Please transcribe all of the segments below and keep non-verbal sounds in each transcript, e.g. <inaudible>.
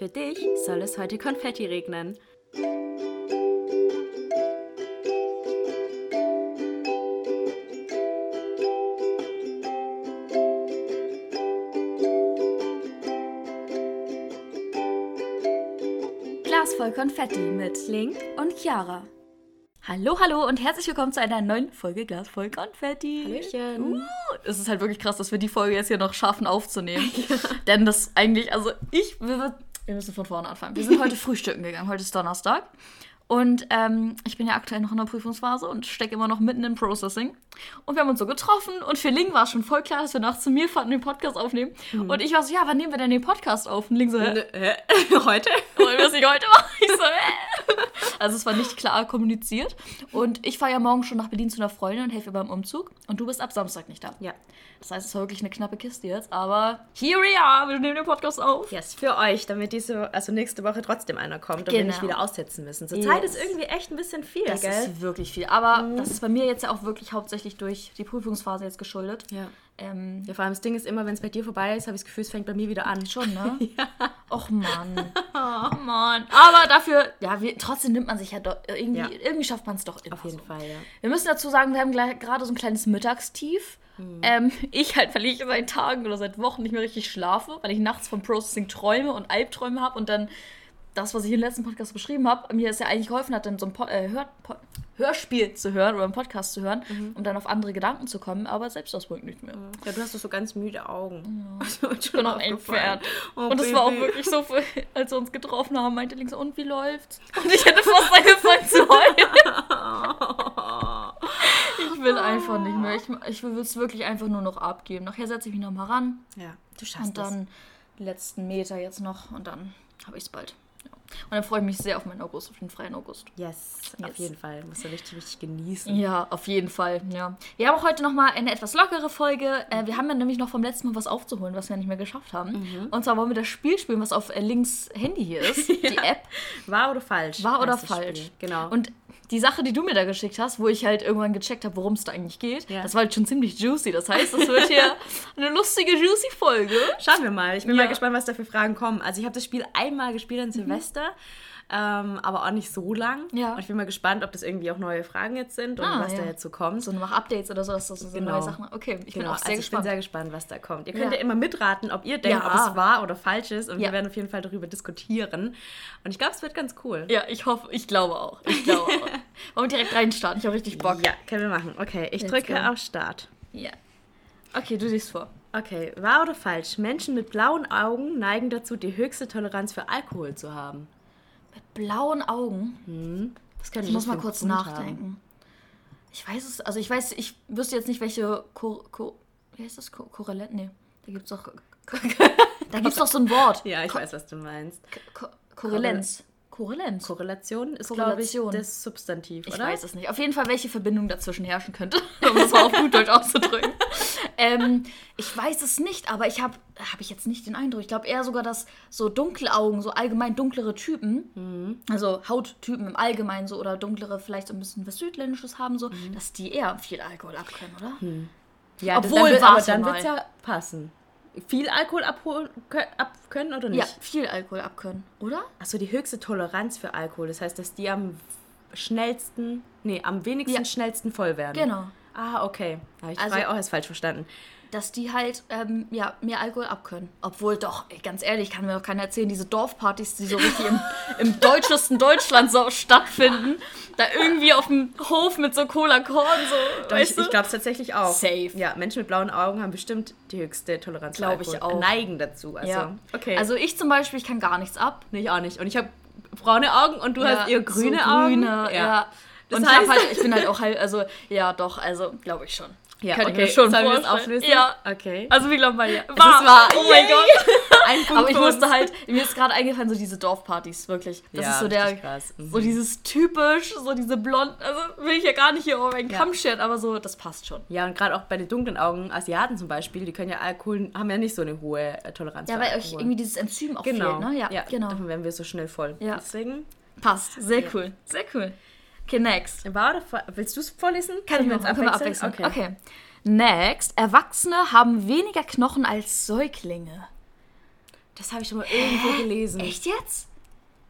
Für dich soll es heute Konfetti regnen. Glas voll Konfetti mit Link und Chiara. Hallo, hallo und herzlich willkommen zu einer neuen Folge Glas voll Konfetti. Hallöchen. Uh, es ist halt wirklich krass, dass wir die Folge jetzt hier noch schaffen aufzunehmen. <laughs> Denn das eigentlich, also ich, wir, wir müssen von vorne anfangen. Wir sind heute <laughs> frühstücken gegangen, heute ist Donnerstag. Und ähm, ich bin ja aktuell noch in der Prüfungsphase und stecke immer noch mitten im Processing. Und wir haben uns so getroffen und für Ling war es schon voll klar, dass wir nachts zu mir fahren und den Podcast aufnehmen. Und ich war so, ja, wann nehmen wir denn den Podcast auf? Und Ling so, hä? Hä? <laughs> Heute? Wollen wir es nicht heute machen? Ich so, hä? Also es war nicht klar kommuniziert. Und ich fahre ja morgen schon nach Berlin zu einer Freundin und helfe ihr beim Umzug. Und du bist ab Samstag nicht da. Ja. Das heißt, es war wirklich eine knappe Kiste jetzt. Aber here we are, wir nehmen den Podcast auf. Yes, für euch, damit diese, also nächste Woche trotzdem einer kommt und wir Genau. nicht wieder aussetzen müssen. Zur Zeit Yes. ist irgendwie echt ein bisschen viel, Das gell? ist wirklich viel. Aber das ist bei mir jetzt ja auch wirklich hauptsächlich durch die Prüfungsphase jetzt geschuldet. ja. Ähm, ja, vor allem das Ding ist immer, wenn es bei dir vorbei ist, habe ich das Gefühl, es fängt bei mir wieder an. schon, ne? <laughs> Och Mann. <laughs> Oh Mann. Aber dafür, ja, wir, trotzdem nimmt man sich ja doch, irgendwie, Ja. irgendwie schafft man es doch immer Auf jeden so. Fall, ja. Wir müssen dazu sagen, wir haben gerade so ein kleines Mittagstief. Ähm, <laughs> ich halt, weil ich seit Tagen oder seit Wochen nicht mehr richtig schlafe, weil ich nachts vom Processing träume und Albträume habe und dann das, was ich im letzten Podcast beschrieben habe, mir es ja eigentlich geholfen hat, dann so ein po äh, Hör po Hörspiel zu hören oder einen Podcast zu hören, um dann auf andere Gedanken zu kommen, aber selbst das wirkt nicht mehr. Ja, du hast doch so ganz müde Augen. Also, <laughs> Ich bin noch entfernt. Oh, und es war auch wirklich so, für, <laughs> als wir uns getroffen haben, meinte Links, und wie läuft's? Und ich hätte fast angefangen zu heulen. <laughs> Ich will einfach nicht mehr. Ich, ich will es wirklich einfach nur noch abgeben. Nachher setze ich mich nochmal ran Ja, du schaffst und dann die letzten Meter jetzt noch und dann habe ich es bald. Ja. Und dann freue ich mich sehr auf meinen August, auf den freien August. das. Yes, auf Yes. jeden Fall. Musst du richtig, richtig genießen. Ja, auf jeden Fall. Ja. Wir haben auch heute nochmal eine etwas lockere Folge. Äh, wir haben ja nämlich noch vom letzten Mal was aufzuholen, was wir nicht mehr geschafft haben. Und zwar wollen wir das Spiel spielen, was auf äh, Links Handy hier ist. <laughs> Die App. Wahr oder falsch? Wahr oder falsch. Spiel. Genau. Und die Sache, die du mir da geschickt hast, wo ich halt irgendwann gecheckt habe, worum es da eigentlich geht, Ja. das war halt schon ziemlich juicy. Das heißt, das wird hier <laughs> eine lustige, juicy Folge. Schauen wir mal. Ich bin Ja. mal gespannt, was da für Fragen kommen. Also ich habe das Spiel einmal gespielt an Silvester, ähm, aber auch nicht so lang. Ja. Und ich bin mal gespannt, ob das irgendwie auch neue Fragen jetzt sind und Ah, was da ja. jetzt so kommt. So noch Updates oder so, dass das so Genau. neue Sachen. Okay, ich bin Genau, auch sehr also ich gespannt. bin sehr gespannt, was da kommt. Ihr könnt Ja. immer mitraten, ob ihr denkt, ob es wahr oder falsch ist. Und wir werden auf jeden Fall darüber diskutieren. Und ich glaube, es wird ganz cool. ja, ich hoffe, ich glaube auch. Ich glaube auch. <laughs> Wollen wir direkt reinstarten? Ich habe richtig Bock. Ja, können wir machen. Okay, ich Let's drücke go. auf Start. Ja. Okay, du siehst vor. Okay, wahr oder falsch? Menschen mit blauen Augen neigen dazu, die höchste Toleranz für Alkohol zu haben. Mit blauen Augen. Das könnte Ich muss mal kurz Grund haben. nachdenken. Ich weiß es, also ich weiß, ich wüsste jetzt nicht, welche Ko Ko wie heißt das? Ko Korrelent? Nee, da gibt's doch. <laughs> da gibt's doch so ein Wort. Ja, ich Ko weiß, was du meinst. Ko Korrelenz. Korrelenz. Korrelation ist, Korrelation. glaube ich, das Substantiv, Ich oder? weiß es nicht. Auf jeden Fall, welche Verbindung dazwischen herrschen könnte, <laughs> um das mal auf gut Deutsch auszudrücken. <laughs> ähm, ich weiß es nicht, aber ich habe habe ich jetzt nicht den Eindruck. Ich glaube eher sogar, dass so dunkle Augen, so allgemein dunklere Typen, Mhm. also Hauttypen im Allgemeinen so oder dunklere, vielleicht so ein bisschen was Südländisches haben, so, Mhm. dass die eher viel Alkohol abkönnen, oder? Ja, Obwohl, dann, aber warte dann mal. wird es ja passen. Viel Alkohol abholen, kö- abkönnen oder Ja, nicht? viel Alkohol abkönnen, oder? Achso, die höchste Toleranz für Alkohol. Das heißt, dass die am schnellsten, nee, am wenigsten Ja. schnellsten voll werden. Genau. Ah, okay. Habe ich also, auch erst falsch verstanden. Dass die halt ähm, ja, mehr Alkohol abkönnen. Obwohl doch, ey, ganz ehrlich, kann mir doch keiner erzählen, diese Dorfpartys, die so richtig im, im deutschesten Deutschland so stattfinden, da irgendwie auf dem Hof mit so Cola-Korn, so, Doch, weißt ich ich glaube es tatsächlich auch. Safe. Ja, Menschen mit blauen Augen haben bestimmt die höchste Toleranz für Glaub ich auch. Neigen dazu. Also, ja. okay. Also ich zum Beispiel, ich kann gar nichts ab. Nee, ich auch nicht. Und ich habe braune Augen und du hast eher grüne so Augen. Grüne, ja. Das Und ich, heißt- halt, <laughs> ich bin halt auch halt, also, ja doch, also, glaube ich schon. Ja, Kann ich okay. mir schon Sollen wir das vorstellen. auflösen? Ja. Okay. Also wir glauben beide. War. Es ist wahr. Oh mein. Gott. <laughs> Ein <laughs> Punkt Aber ich musste halt, mir ist gerade eingefallen, so diese Dorfpartys, wirklich. Das Ja, ist so der, krass. Mhm. so dieses typisch, so diese blond, also will ich ja gar nicht hier über meinen Ja. Kamm scheren, aber so, das passt schon. Ja, und gerade auch bei den dunklen Augen, Asiaten zum Beispiel, die können ja Alkohol, haben ja nicht so eine hohe äh, Toleranz Ja, weil euch irgendwie dieses Enzym auch genau. fehlt, ne? Ja, genau. Davon werden wir so schnell voll. Ja. Deswegen, Passt. Sehr cool. Sehr cool. Okay, next. war oder willst du es vorlesen? Kann ich wir mir jetzt wir abwechseln? Okay. okay. Next. Erwachsene haben weniger Knochen als Säuglinge. Das habe ich schon mal irgendwo gelesen. Echt jetzt?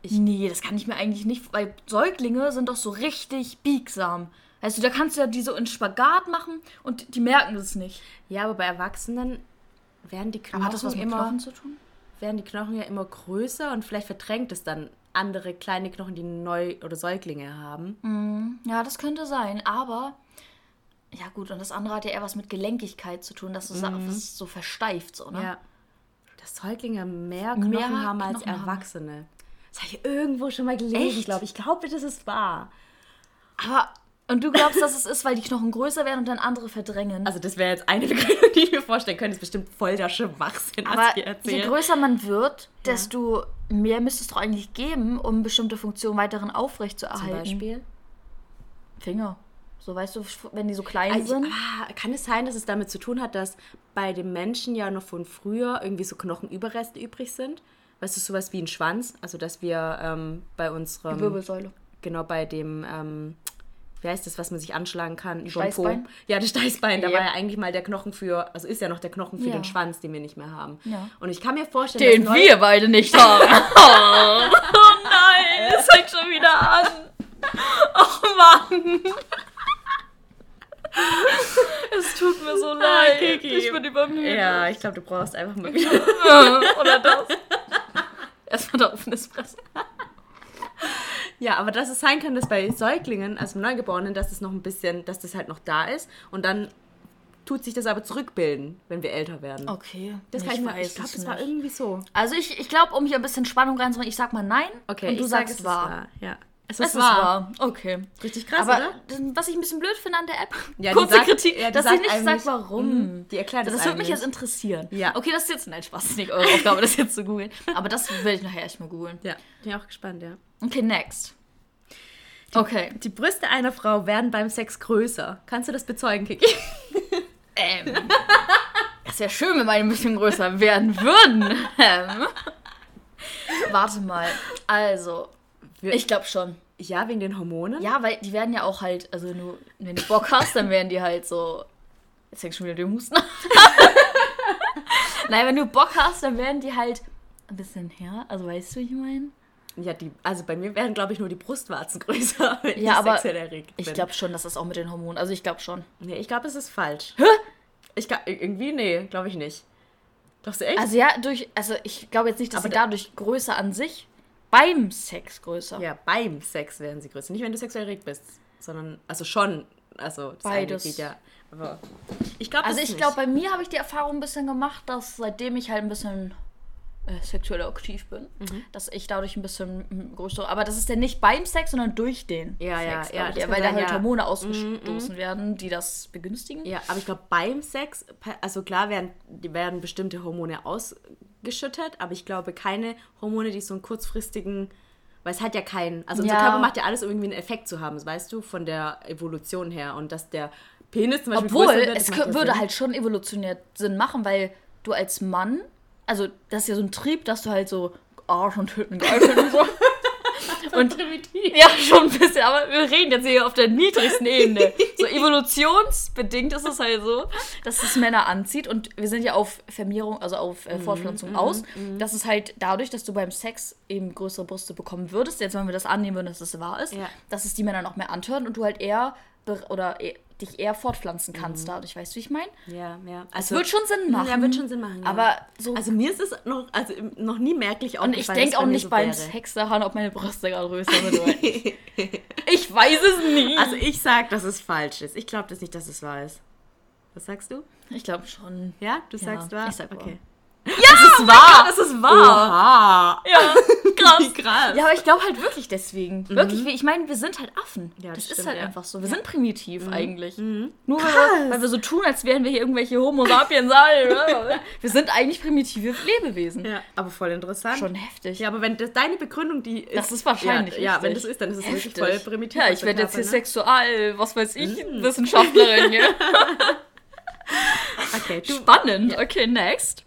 nee, das kann ich mir eigentlich nicht, weil Säuglinge sind doch so richtig biegsam. Weißt du, da kannst du ja die so in Spagat machen und die merken es nicht. Ja, aber bei Erwachsenen werden die Knochen Hat das was mit immer Knochen zu tun? Werden die Knochen ja immer größer und vielleicht verdrängt es dann andere kleine Knochen, die Neu- oder Säuglinge haben. Ja, das könnte sein, aber ja gut, und das andere hat ja eher was mit Gelenkigkeit zu tun, dass das ist so versteift so, ne? Ja. Dass Säuglinge mehr Knochen Mehr haben als Knochen haben. Erwachsene. Das habe ich irgendwo schon mal gelesen, glaube ich. Ich glaube, das ist wahr. Aber und du glaubst, dass es ist, weil die Knochen größer werden und dann andere verdrängen? Also das wäre jetzt eine <laughs> Begründung, die ich mir vorstellen könnte. Das ist bestimmt voll der Schwachsinn, was aber wir je erzählen. größer man wird, desto mehr müsste es doch eigentlich geben, um bestimmte Funktionen weiterhin aufrecht zu Zum. Beispiel. Finger. So weißt du, wenn die so klein Also, sind. ah, kann es sein, dass es damit zu tun hat, dass bei dem Menschen ja noch von früher irgendwie so Knochenüberreste übrig sind? Weißt du, sowas wie ein Schwanz? Also, dass wir ähm, bei unserem... Wirbelsäule. Genau, bei dem... Ähm, wie heißt das, was man sich anschlagen kann? Über den Po. Steißbein? Ja, das Steißbein. Da Ja. war ja eigentlich mal der Knochen für... Also ist ja noch der Knochen für Ja. den Schwanz, den wir nicht mehr haben. Ja. Und ich kann mir vorstellen, Den dass wir beide nicht haben. Oh, <laughs> oh nein, es fängt schon wieder an. Oh Mann. Es tut mir so leid. Kiki. Ich bin übermüdet. Ja, ich glaube, du brauchst einfach mal wieder... <laughs> Oder das. Erstmal da auf Espresso. Ja, aber dass es sein kann, dass bei Säuglingen, also Neugeborenen, dass es noch ein bisschen, dass das halt noch da ist und dann tut sich das aber zurückbilden, wenn wir älter werden. Okay. Das kann ich, mir, ich glaube, das war irgendwie so. Also ich, ich glaube, um hier ein bisschen Spannung reinzubringen, ich sag mal nein. Okay, und du sagst es wahr. Ja. Es Es ist wahr. wahr. Okay. Richtig krass, Aber oder? das- was ich ein bisschen blöd finde an der App, <laughs> Ja, die kurze sagt- Kritik, ja, die dass sie nicht sagt, warum. Mhm, die erklärt das es würde mich jetzt interessieren. Ja. Okay, das ist jetzt, nein, Spaß, ist nicht eure Aufgabe, das jetzt zu googeln. Aber das will ich nachher echt mal googeln. Ja, bin auch gespannt, ja. Okay, next. Okay. Die Brüste einer Frau werden beim Sex größer. Kannst du das bezeugen, Kiki? Ähm. Das wäre schön, wenn meine ein bisschen größer werden würden. Ähm. Warte mal. Also, ich glaube schon. Ja, wegen den Hormonen? Ja, weil die werden ja auch halt, also nur, wenn du Bock hast, dann werden die halt so. Jetzt fängt schon wieder den Husten an. <laughs> Nein, wenn du Bock hast, dann werden die halt ein bisschen her. Also weißt du, wie ich meine? Ja, die, also bei mir werden, glaube ich, nur die Brustwarzen <laughs> größer, wenn Ja, ich aber erregt bin. Ich glaube schon, dass das auch mit den Hormonen. Also ich glaube schon. Nee, ich glaube, es ist falsch. Ich glaub, irgendwie, nee, glaube ich nicht. Glaubst du echt? Also ja, durch. Also ich glaube jetzt nicht, dass Aber sie da- dadurch größer an sich beim Sex größer. ja, beim Sex werden sie größer. Nicht, wenn du sexuell erregt bist, sondern, also schon, also das Beides. geht ja. Aber ich glaube, Also ich glaube, bei mir habe ich die Erfahrung ein bisschen gemacht, dass seitdem ich halt ein bisschen äh, sexuell aktiv bin, Mhm. dass ich dadurch ein bisschen mm, größer. Aber das ist ja nicht beim Sex, sondern durch den Ja, Sex. ja, ja, ich, kann weil da halt ja. Hormone ausgestoßen werden, die das begünstigen. Ja, aber ich glaube, beim Sex, also klar werden, werden bestimmte Hormone ausgeschüttet, aber ich glaube keine Hormone, die so einen kurzfristigen, weil es hat ja keinen, also unser Ja. Körper macht ja alles, um irgendwie einen Effekt zu haben, weißt du, von der Evolution her und dass der Penis zum Beispiel Obwohl, wird, es würde halt schon evolutionär Sinn machen, weil du als Mann, also das ist ja so ein Trieb, dass du halt so Arsch und Hütten geil findest, so. <laughs> <laughs> Und primitiv. ja, schon ein bisschen, aber wir reden jetzt hier auf der niedrigsten Ebene. So <laughs> evolutionsbedingt ist es halt so, dass es Männer anzieht und wir sind ja auf Vermehrung, also auf Mhm, äh, Fortpflanzung aus. Das ist halt dadurch, dass du beim Sex eben größere Brüste bekommen würdest, jetzt wenn wir das annehmen würden, dass das wahr ist, Ja. dass es die Männer noch mehr antören und du halt eher oder eh- dich eher fortpflanzen kannst dadurch, weißt du, wie ich meine? Ja, ja. Es Also, wird schon Sinn machen. Ja, wird schon Sinn machen. Ja. Aber so. also mir ist es noch, also noch nie merklich und ich aufgefallen, denke auch nicht so beim daran, ob meine Brüste gerade größer sind. <laughs> Ich weiß es nie. Also ich sag, dass es falsch ist. Ich glaube das nicht, dass es wahr ist. Was sagst du? ich glaube schon. Ja, du Ja, sagst wahr? ich sag wahr. okay. Ja, das ist wahr. Das ist wahr. Ja, krass. <laughs> Krass. Ja, aber ich glaube halt wirklich deswegen. Wirklich, ich meine, wir sind halt Affen. Ja, das das ist stimmt, halt ja. einfach so. Wir sind primitiv eigentlich. Nur weil wir, weil wir so tun, als wären wir hier irgendwelche Homo sapiens. alle. <laughs> wir sind eigentlich primitive Lebewesen. Ja, aber voll interessant. Schon heftig. Ja, aber wenn das deine Begründung die ist. Das ist wahrscheinlich Ja, ja wenn das ist, dann ist es wirklich voll primitiv. Ja, ich werde jetzt hier ne? sexual, was weiß ich, Wissenschaftlerin. Ja. <laughs> Okay, du. Spannend. Okay, next.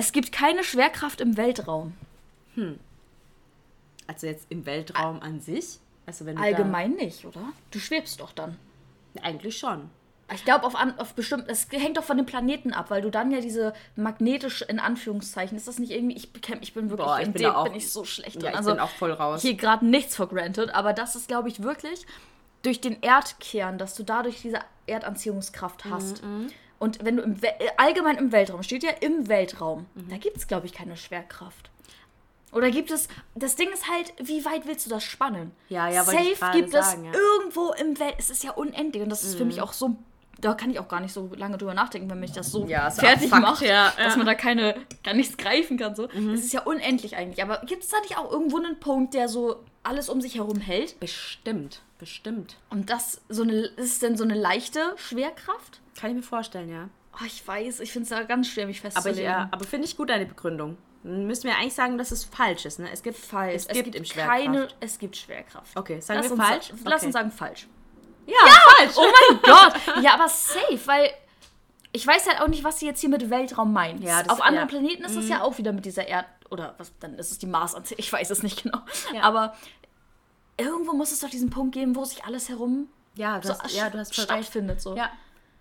Es gibt keine Schwerkraft im Weltraum. Also jetzt im Weltraum an sich. Also wenn Allgemein nicht, oder? Du schwebst doch dann. Da, eigentlich schon. Ich glaube, auf, auf bestimmt, es hängt doch von den Planeten ab, weil du dann ja diese magnetische, in Anführungszeichen, ist das nicht irgendwie, ich, ich bin wirklich, Boah, ich in bin dem auch- bin ich so schlecht drin. Ja, ich also, bin auch voll raus. hier gerade nichts for granted, aber das ist, glaube ich, wirklich durch den Erdkern, dass du dadurch diese Erdanziehungskraft hast. Und wenn du im We äh, allgemein im Weltraum, steht ja im Weltraum, da gibt es, glaube ich, keine Schwerkraft. Oder gibt es, das Ding ist halt, wie weit willst du das spannen? Ja, ja, ich Safe gerade gibt es sagen, ja. irgendwo im Welt, es ist ja unendlich und das ist für mich auch so, da kann ich auch gar nicht so lange drüber nachdenken, wenn mich das so Ja, fertig abfuckt, macht, ja, dass man da keine, gar nichts greifen kann. So. Es ist ja unendlich eigentlich, aber gibt es da nicht auch irgendwo einen Punkt, der so alles um sich herum hält? Bestimmt, bestimmt. Und das so eine, ist es denn so eine leichte Schwerkraft? Kann ich mir vorstellen, ja. Oh, ich weiß, ich finde es da ganz schwer, mich Aber, festzulegen. ich, ja, aber finde ich gut deine Begründung. Dann müssen wir eigentlich sagen, dass es falsch ist. Ne? Es gibt, falsch. Es, gibt, im Schwerkraft. keine, es gibt Schwerkraft. Okay, sagen lass wir uns, falsch? Lass Okay. uns sagen falsch. Ja, falsch. Oh mein <laughs> Gott! Ja, aber safe, weil ich weiß halt auch nicht, was sie jetzt hier mit Weltraum meinen. Ja, das- Auf anderen ja. Planeten ist es ja auch wieder mit dieser Erd... Oder was, dann ist es die Marsanziehung. Ich weiß es nicht genau. Ja. Aber irgendwo muss es doch diesen Punkt geben, wo sich alles herum Ja, du so ja, du hast voll stattfindet. So. Ja,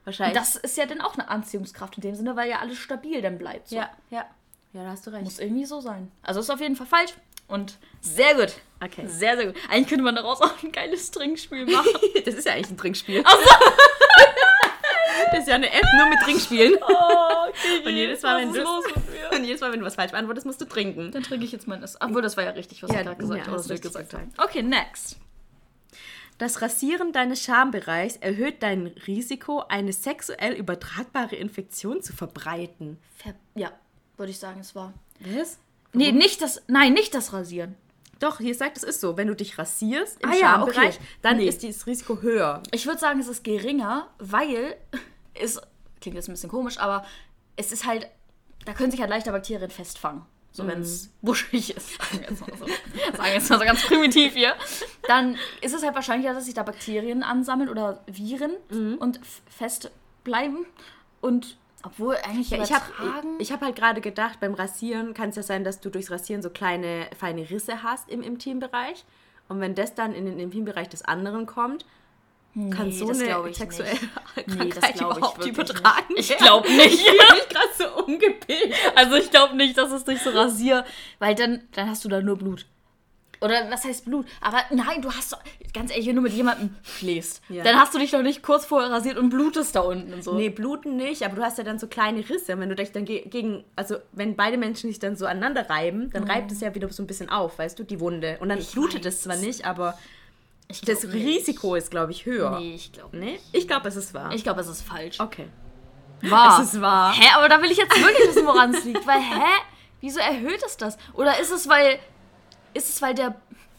Und wahrscheinlich. das ist ja dann auch eine Anziehungskraft in dem Sinne, weil ja alles stabil dann bleibt. So. ja, ja. Ja, da hast du recht. Muss irgendwie so sein. Also ist auf jeden Fall falsch. Und sehr gut. Okay. Sehr, sehr gut. Eigentlich könnte man daraus auch ein geiles Trinkspiel machen. <laughs> Das ist ja eigentlich ein Trinkspiel. <laughs> das ist ja eine App nur mit Trinkspielen. oh, okay. Und jedes Mal, wenn du <laughs> und jedes Mal, wenn du was falsch beantwortest, musst du trinken. Dann trinke ich jetzt mein Essen. Obwohl, das war ja richtig, was Ja, ich gerade gesagt ja, habe. richtig gesagt haben. Okay, next. Das Rasieren deines Schambereichs erhöht dein Risiko, eine sexuell übertragbare Infektion zu verbreiten. Ver ja, würde ich sagen, es war. Was? Nee, nicht das. Nein, nicht das Rasieren. Doch, hier sagt es ist so. Wenn du dich rasierst im Ah ja, Schambereich, okay. dann Nee. ist dieses Risiko höher. Ich würde sagen, es ist geringer, weil <laughs> es klingt jetzt ein bisschen komisch, aber es ist halt, da können sich halt leichter Bakterien festfangen. So, wenn es buschig ist, <laughs> sagen wir jetzt mal so. Sagen wir jetzt mal so ganz primitiv hier. Dann ist es halt wahrscheinlicher, dass sich da Bakterien ansammeln oder Viren und f- fest bleiben. Und obwohl eigentlich Ja, ich habe übertragen- ich hab halt gerade gedacht, beim Rasieren kann es ja sein, dass du durchs Rasieren so kleine, feine Risse hast im Intimbereich. Und wenn das dann in den Intimbereich des anderen kommt, kann Nee, so das eine ich sexuelle <laughs> nicht. Krankheit ich überhaupt übertragen nicht. Ich werden. glaub nicht. Ich bin <laughs> gerade so umgebildet. Also ich glaube nicht, dass es durch so Rasier, weil dann, dann hast du da nur Blut. Oder was heißt Blut? Aber nein, du hast doch, ganz ehrlich, wenn du mit jemandem schläfst, Ja. dann hast du dich doch nicht kurz vorher rasiert und blutest da unten und so. Nee, bluten nicht, aber du hast ja dann so kleine Risse. Und wenn du dich dann ge gegen, also wenn beide Menschen sich dann so aneinander reiben, dann reibt es ja wieder so ein bisschen auf, weißt du, die Wunde. Und dann blutet es zwar nicht, aber ich das nicht. Risiko ist, glaube ich, höher. Nee, ich glaube Nee? Ich glaube, es ist wahr. Ich glaube, es ist falsch. okay. Wahr. Es ist wahr. Hä, aber da will ich jetzt wirklich wissen, woran es liegt. Weil, hä? Wieso erhöht es das? Oder ist es, weil. Ist es, weil der,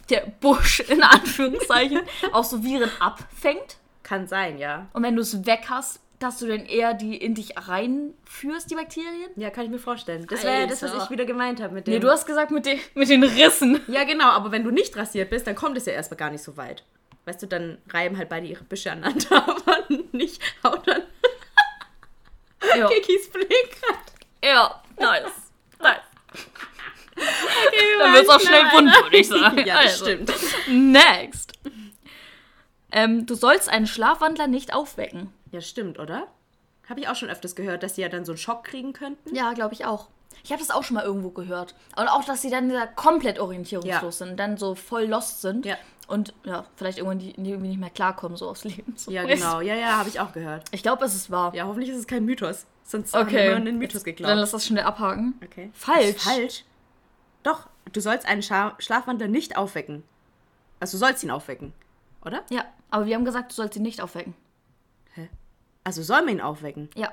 der Busch, in Anführungszeichen, <laughs> auch so Viren abfängt? Kann sein, ja. Und wenn du es weg hast, dass du dann eher die in dich reinführst, die Bakterien? Ja, kann ich mir vorstellen. Das wäre ja das, was ich wieder gemeint habe mit dem. Nee, du hast gesagt mit den, mit den Rissen. ja, genau, aber wenn du nicht rasiert bist, dann kommt es ja erstmal gar nicht so weit. Weißt du, dann reiben halt beide ihre Büsche aneinander, <laughs> aber nicht haut dann <laughs> Ja, Kikis Blick grad. ja nice. nice. Okay, wir Dann wird es auch schnell bunt, würde ich sagen. <laughs> Ja, das Also, stimmt. Next. Ähm, du sollst einen Schlafwandler nicht aufwecken. Ja, stimmt, oder? Habe ich auch schon öfters gehört, dass sie ja dann so einen Schock kriegen könnten. Ja, glaube ich auch. Ich habe das auch schon mal irgendwo gehört. Und auch, dass sie dann da komplett orientierungslos Ja. sind, dann so voll lost sind. Ja. Und ja, vielleicht irgendwann die, die irgendwie nicht mehr klarkommen, so aufs Leben. So. Ja, genau. Ja, ja, habe ich auch gehört. Ich glaube, es ist wahr. Ja, hoffentlich ist es kein Mythos. Sonst haben Okay. wir einen Mythos geglaubt. Dann lass das schnell abhaken. okay. Falsch. Falsch. Doch, du sollst einen Scha Schlafwandler nicht aufwecken. Also du sollst ihn aufwecken, oder? Ja, aber wir haben gesagt, du sollst ihn nicht aufwecken. Also soll man ihn aufwecken? Ja,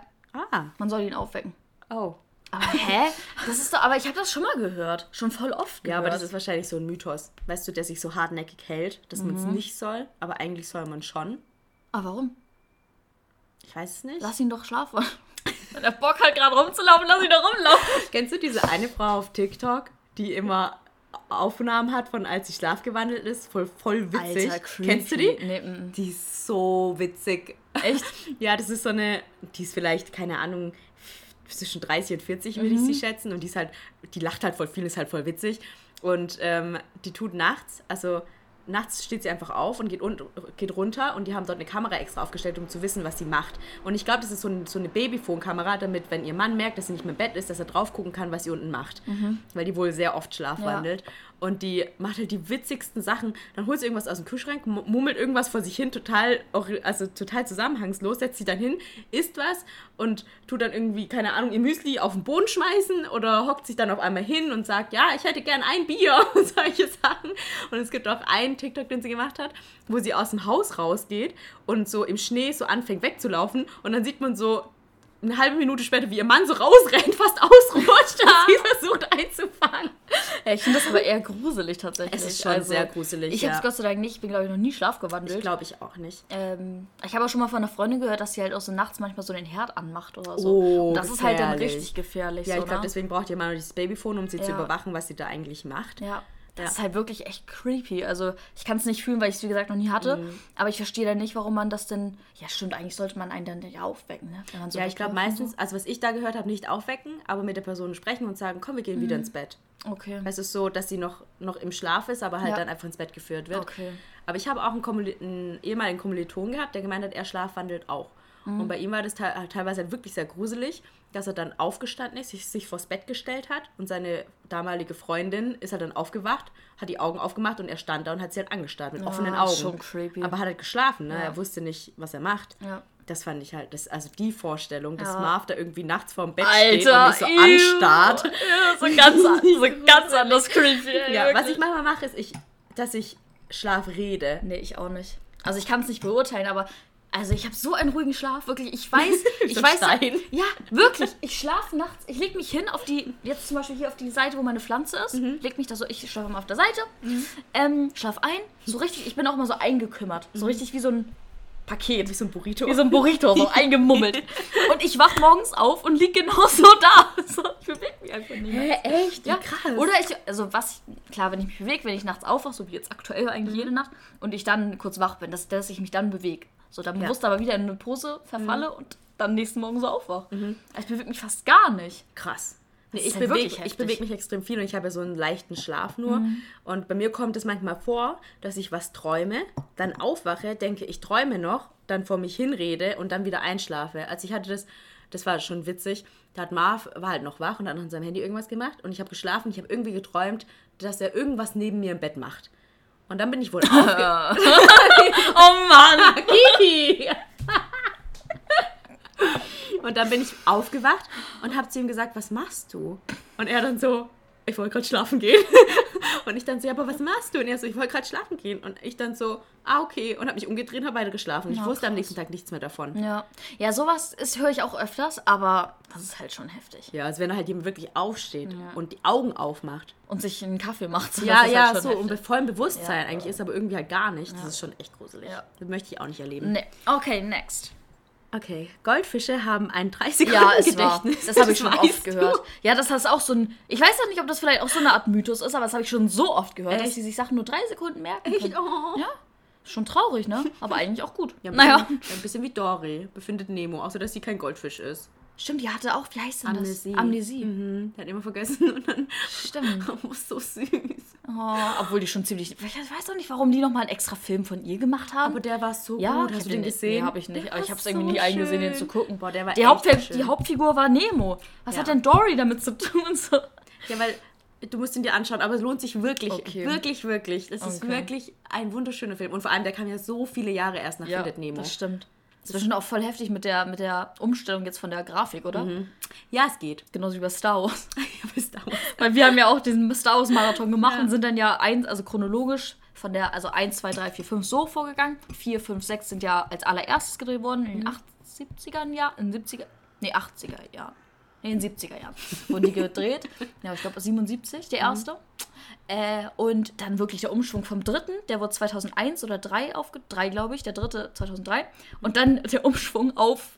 Ah, man soll ihn aufwecken. oh. Aber hä? Das ist doch, aber ich habe das schon mal gehört. Schon voll oft gehört. Ja, aber das ist wahrscheinlich so ein Mythos. Weißt du, der sich so hartnäckig hält, dass man es Mhm. nicht soll, aber eigentlich soll man schon. Aber warum? Ich weiß es nicht. Lass ihn doch schlafen. Wenn er Bock hat, gerade rumzulaufen, lass ihn doch rumlaufen. Kennst du diese eine Frau auf TikTok, die immer Aufnahmen hat von als sie schlafgewandelt ist? Voll, voll witzig. Kennst du die? Nee, mm. Die ist so witzig. Echt? Ja, das ist so eine, die ist vielleicht, keine Ahnung, zwischen 30 und 40 würde ich sie schätzen. Und die ist halt, die lacht halt voll viel, ist halt voll witzig. Und ähm, die tut nachts, also nachts steht sie einfach auf und geht, un geht runter und die haben dort eine Kamera extra aufgestellt, um zu wissen, was sie macht. Und ich glaube, das ist so, ein, so eine Babyphone-Kamera, damit, wenn ihr Mann merkt, dass sie nicht mehr im Bett ist, dass er drauf gucken kann, was sie unten macht. Weil die wohl sehr oft schlafwandelt. Und die macht halt die witzigsten Sachen. Dann holt sie irgendwas aus dem Kühlschrank, mu- mummelt irgendwas vor sich hin, total, also total zusammenhangslos, setzt sie dann hin, isst was und tut dann irgendwie, keine Ahnung, ihr Müsli auf den Boden schmeißen oder hockt sich dann auf einmal hin und sagt, ja, ich hätte gern ein Bier <laughs> und solche Sachen. Und es gibt auch einen TikTok, den sie gemacht hat, wo sie aus dem Haus rausgeht und so im Schnee so anfängt wegzulaufen und dann sieht man so eine halbe Minute später, wie ihr Mann so rausrennt, fast ausrutscht und <laughs> sie versucht einzufangen. Ja, ich finde das aber eher gruselig tatsächlich. Es ist schon sehr gruselig, Ich ja. habe es Gott sei Dank nicht. Ich bin, glaube ich, noch nie Ich schlafgewandelt. glaube ich auch nicht. Ähm, ich habe auch schon mal von einer Freundin gehört, dass sie halt auch so nachts manchmal so den Herd anmacht oder so. Oh, Und das ist halt dann gefährlich. richtig gefährlich. Ja, so, ich glaube, ne? deswegen braucht ihr mal noch dieses Babyphone, um sie zu Ja. überwachen, was sie da eigentlich macht. Ja. Das Ja. ist halt wirklich echt creepy. Also ich kann es nicht fühlen, weil ich es wie gesagt noch nie hatte. Mhm. Aber ich verstehe dann nicht, warum man das denn. Ja, stimmt, eigentlich sollte man einen dann ja aufwecken, ne? Wenn man so Ja, ich glaube meistens, also was ich da gehört habe, nicht aufwecken, aber mit der Person sprechen und sagen, komm, wir gehen wieder ins Bett. Okay. Es ist so, dass sie noch, noch im Schlaf ist, aber halt Ja. dann einfach ins Bett geführt wird. Okay. Aber ich habe auch einen, Kommili- einen ehemaligen Kommiliton gehabt, der gemeint hat, er schlafwandelt auch. Mhm. Und bei ihm war das te teilweise halt wirklich sehr gruselig, dass er dann aufgestanden ist, sich, vors Bett gestellt hat und seine damalige Freundin ist halt dann aufgewacht, hat die Augen aufgemacht und er stand da und hat sie halt angestarrt mit offenen Augen. schon creepy. Aber hat halt geschlafen, ne? Ja. Er wusste nicht, was er macht. Ja. Das fand ich halt, das, also die Vorstellung, dass Ja. Marv da irgendwie nachts vorm Bett steht und Alter, mich so ew. anstarrt. Ja, so ganz, an- so <laughs> ganz anders creepy. ey, Ja, was ich manchmal mache, ist, ich, dass ich Schlaf rede. Nee, ich auch nicht. Also ich kann es nicht beurteilen, aber also ich habe so einen ruhigen Schlaf, wirklich. Ich weiß, <laughs> ich So weiß, Stein. ja, wirklich. Ich schlafe nachts. Ich lege mich hin auf die, jetzt zum Beispiel hier auf die Seite, wo meine Pflanze ist. Mhm. Leg mich da so, ich schlafe mal auf der Seite, ähm, schlaf ein, so richtig. Ich bin auch immer so eingekümmert, so richtig wie so ein Paket. Wie so ein Burrito. Wie so ein Burrito, so <laughs> eingemummelt. Und ich wach morgens auf und lieg genauso <laughs> da. So, ich bewege mich einfach nicht. Hä, echt? Ja, krass. Oder ich, also was, klar, wenn ich mich bewege, wenn ich nachts aufwache, so wie jetzt aktuell eigentlich Mhm. jede Nacht, und ich dann kurz wach bin, dass, dass ich mich dann bewege. So, dann Ja. Mhm. bewusst aber wieder in eine Pose verfalle und dann nächsten Morgen so aufwache. Also ich bewege mich fast gar nicht. krass. Nee, ich halt bewege ich mich extrem viel und ich habe ja so einen leichten Schlaf nur. Und bei mir kommt es manchmal vor, dass ich was träume, dann aufwache, denke, ich träume noch, dann vor mich hinrede und dann wieder einschlafe. Also ich hatte das, das war schon witzig, da hat Marv, war halt noch wach und hat an seinem Handy irgendwas gemacht und ich habe geschlafen, ich habe irgendwie geträumt, dass er irgendwas neben mir im Bett macht. Und dann bin ich wohl <laughs> aufge... <laughs> Oh Mann! <laughs> Kiki! und dann bin ich aufgewacht und habe zu ihm gesagt, was machst du? Und er dann so, ich wollte gerade schlafen gehen. Und ich dann so, ja, aber was machst du? Und er so, ich wollte gerade schlafen gehen. Und ich dann so, ah, okay. Und habe mich umgedreht und habe weiter geschlafen. Ich Ja, wusste am krass. nächsten Tag nichts mehr davon. Ja, ja sowas ist- höre ich auch öfters, aber das ist halt schon heftig. Ja, als wenn halt jemand wirklich aufsteht Ja. und die Augen aufmacht. Und sich einen Kaffee macht. so, Ja, ja, halt schon so, und mit vollem Bewusstsein Ja. eigentlich ist, aber irgendwie halt gar nicht. Das ist schon echt gruselig. Das möchte ich auch nicht erleben. Nee. Okay, next. Okay, Goldfische haben ein 30 Ja, es war. Gedächtnis. Das habe ich schon oft du. gehört. Ja, das ist auch so ein. Ich weiß ja nicht, ob das vielleicht auch so eine Art Mythos ist, aber das habe ich schon so oft gehört, dass Echt? sie sich Sachen nur drei Sekunden merken können. Echt? Oh. Ja, schon traurig, ne? Aber eigentlich auch gut. Ja, ein naja. bisschen, ein bisschen wie Dory befindet Nemo, außer dass sie kein Goldfisch ist. Stimmt, die hatte auch, wie heißt denn Amnesie. das? Amnesie. Mhm. Der hat immer vergessen <laughs> und dann. Stimmt. <laughs> Oh, so süß. Oh, obwohl die schon ziemlich. Ich weiß auch nicht, warum die nochmal einen extra Film von ihr gemacht haben. Aber der war so ja, gut. ich Hast du den nicht- gesehen? Nee, habe ich nicht. Der Aber ich habe es irgendwie nie so eingesehen, den zu gucken. Boah, der war Die, echt Hauptfigur, schön. die Hauptfigur war Nemo. Was Ja. hat denn Dory damit zu tun? <laughs> So. Ja, weil du musst ihn dir anschauen, aber es lohnt sich wirklich. Okay. Wirklich, wirklich. Das ist Okay. wirklich ein wunderschöner Film. Und vor allem, der kam ja so viele Jahre erst nach Findet Nemo. das stimmt. Das war schon auch voll heftig mit der, mit der Umstellung jetzt von der Grafik, oder? Mhm. Ja, es geht. Genauso wie bei Star Wars. <laughs> Ja, bis dahin. Weil wir haben ja auch diesen Star Wars Marathon gemacht Ja. und sind dann ja eins, also chronologisch von der, also 1, 2, 3, 4, 5 so vorgegangen. 4, 5, 6 sind ja als allererstes gedreht worden in den 70er Jahren, in den 70er, nee, 80er Jahren. In den 70er Jahren wurden die gedreht. <laughs> Ja, ich glaube 77, der erste. Äh, und dann wirklich der Umschwung vom dritten, der wurde 2001 oder 3 aufge... 3, glaube ich, der dritte 2003. Und dann der Umschwung auf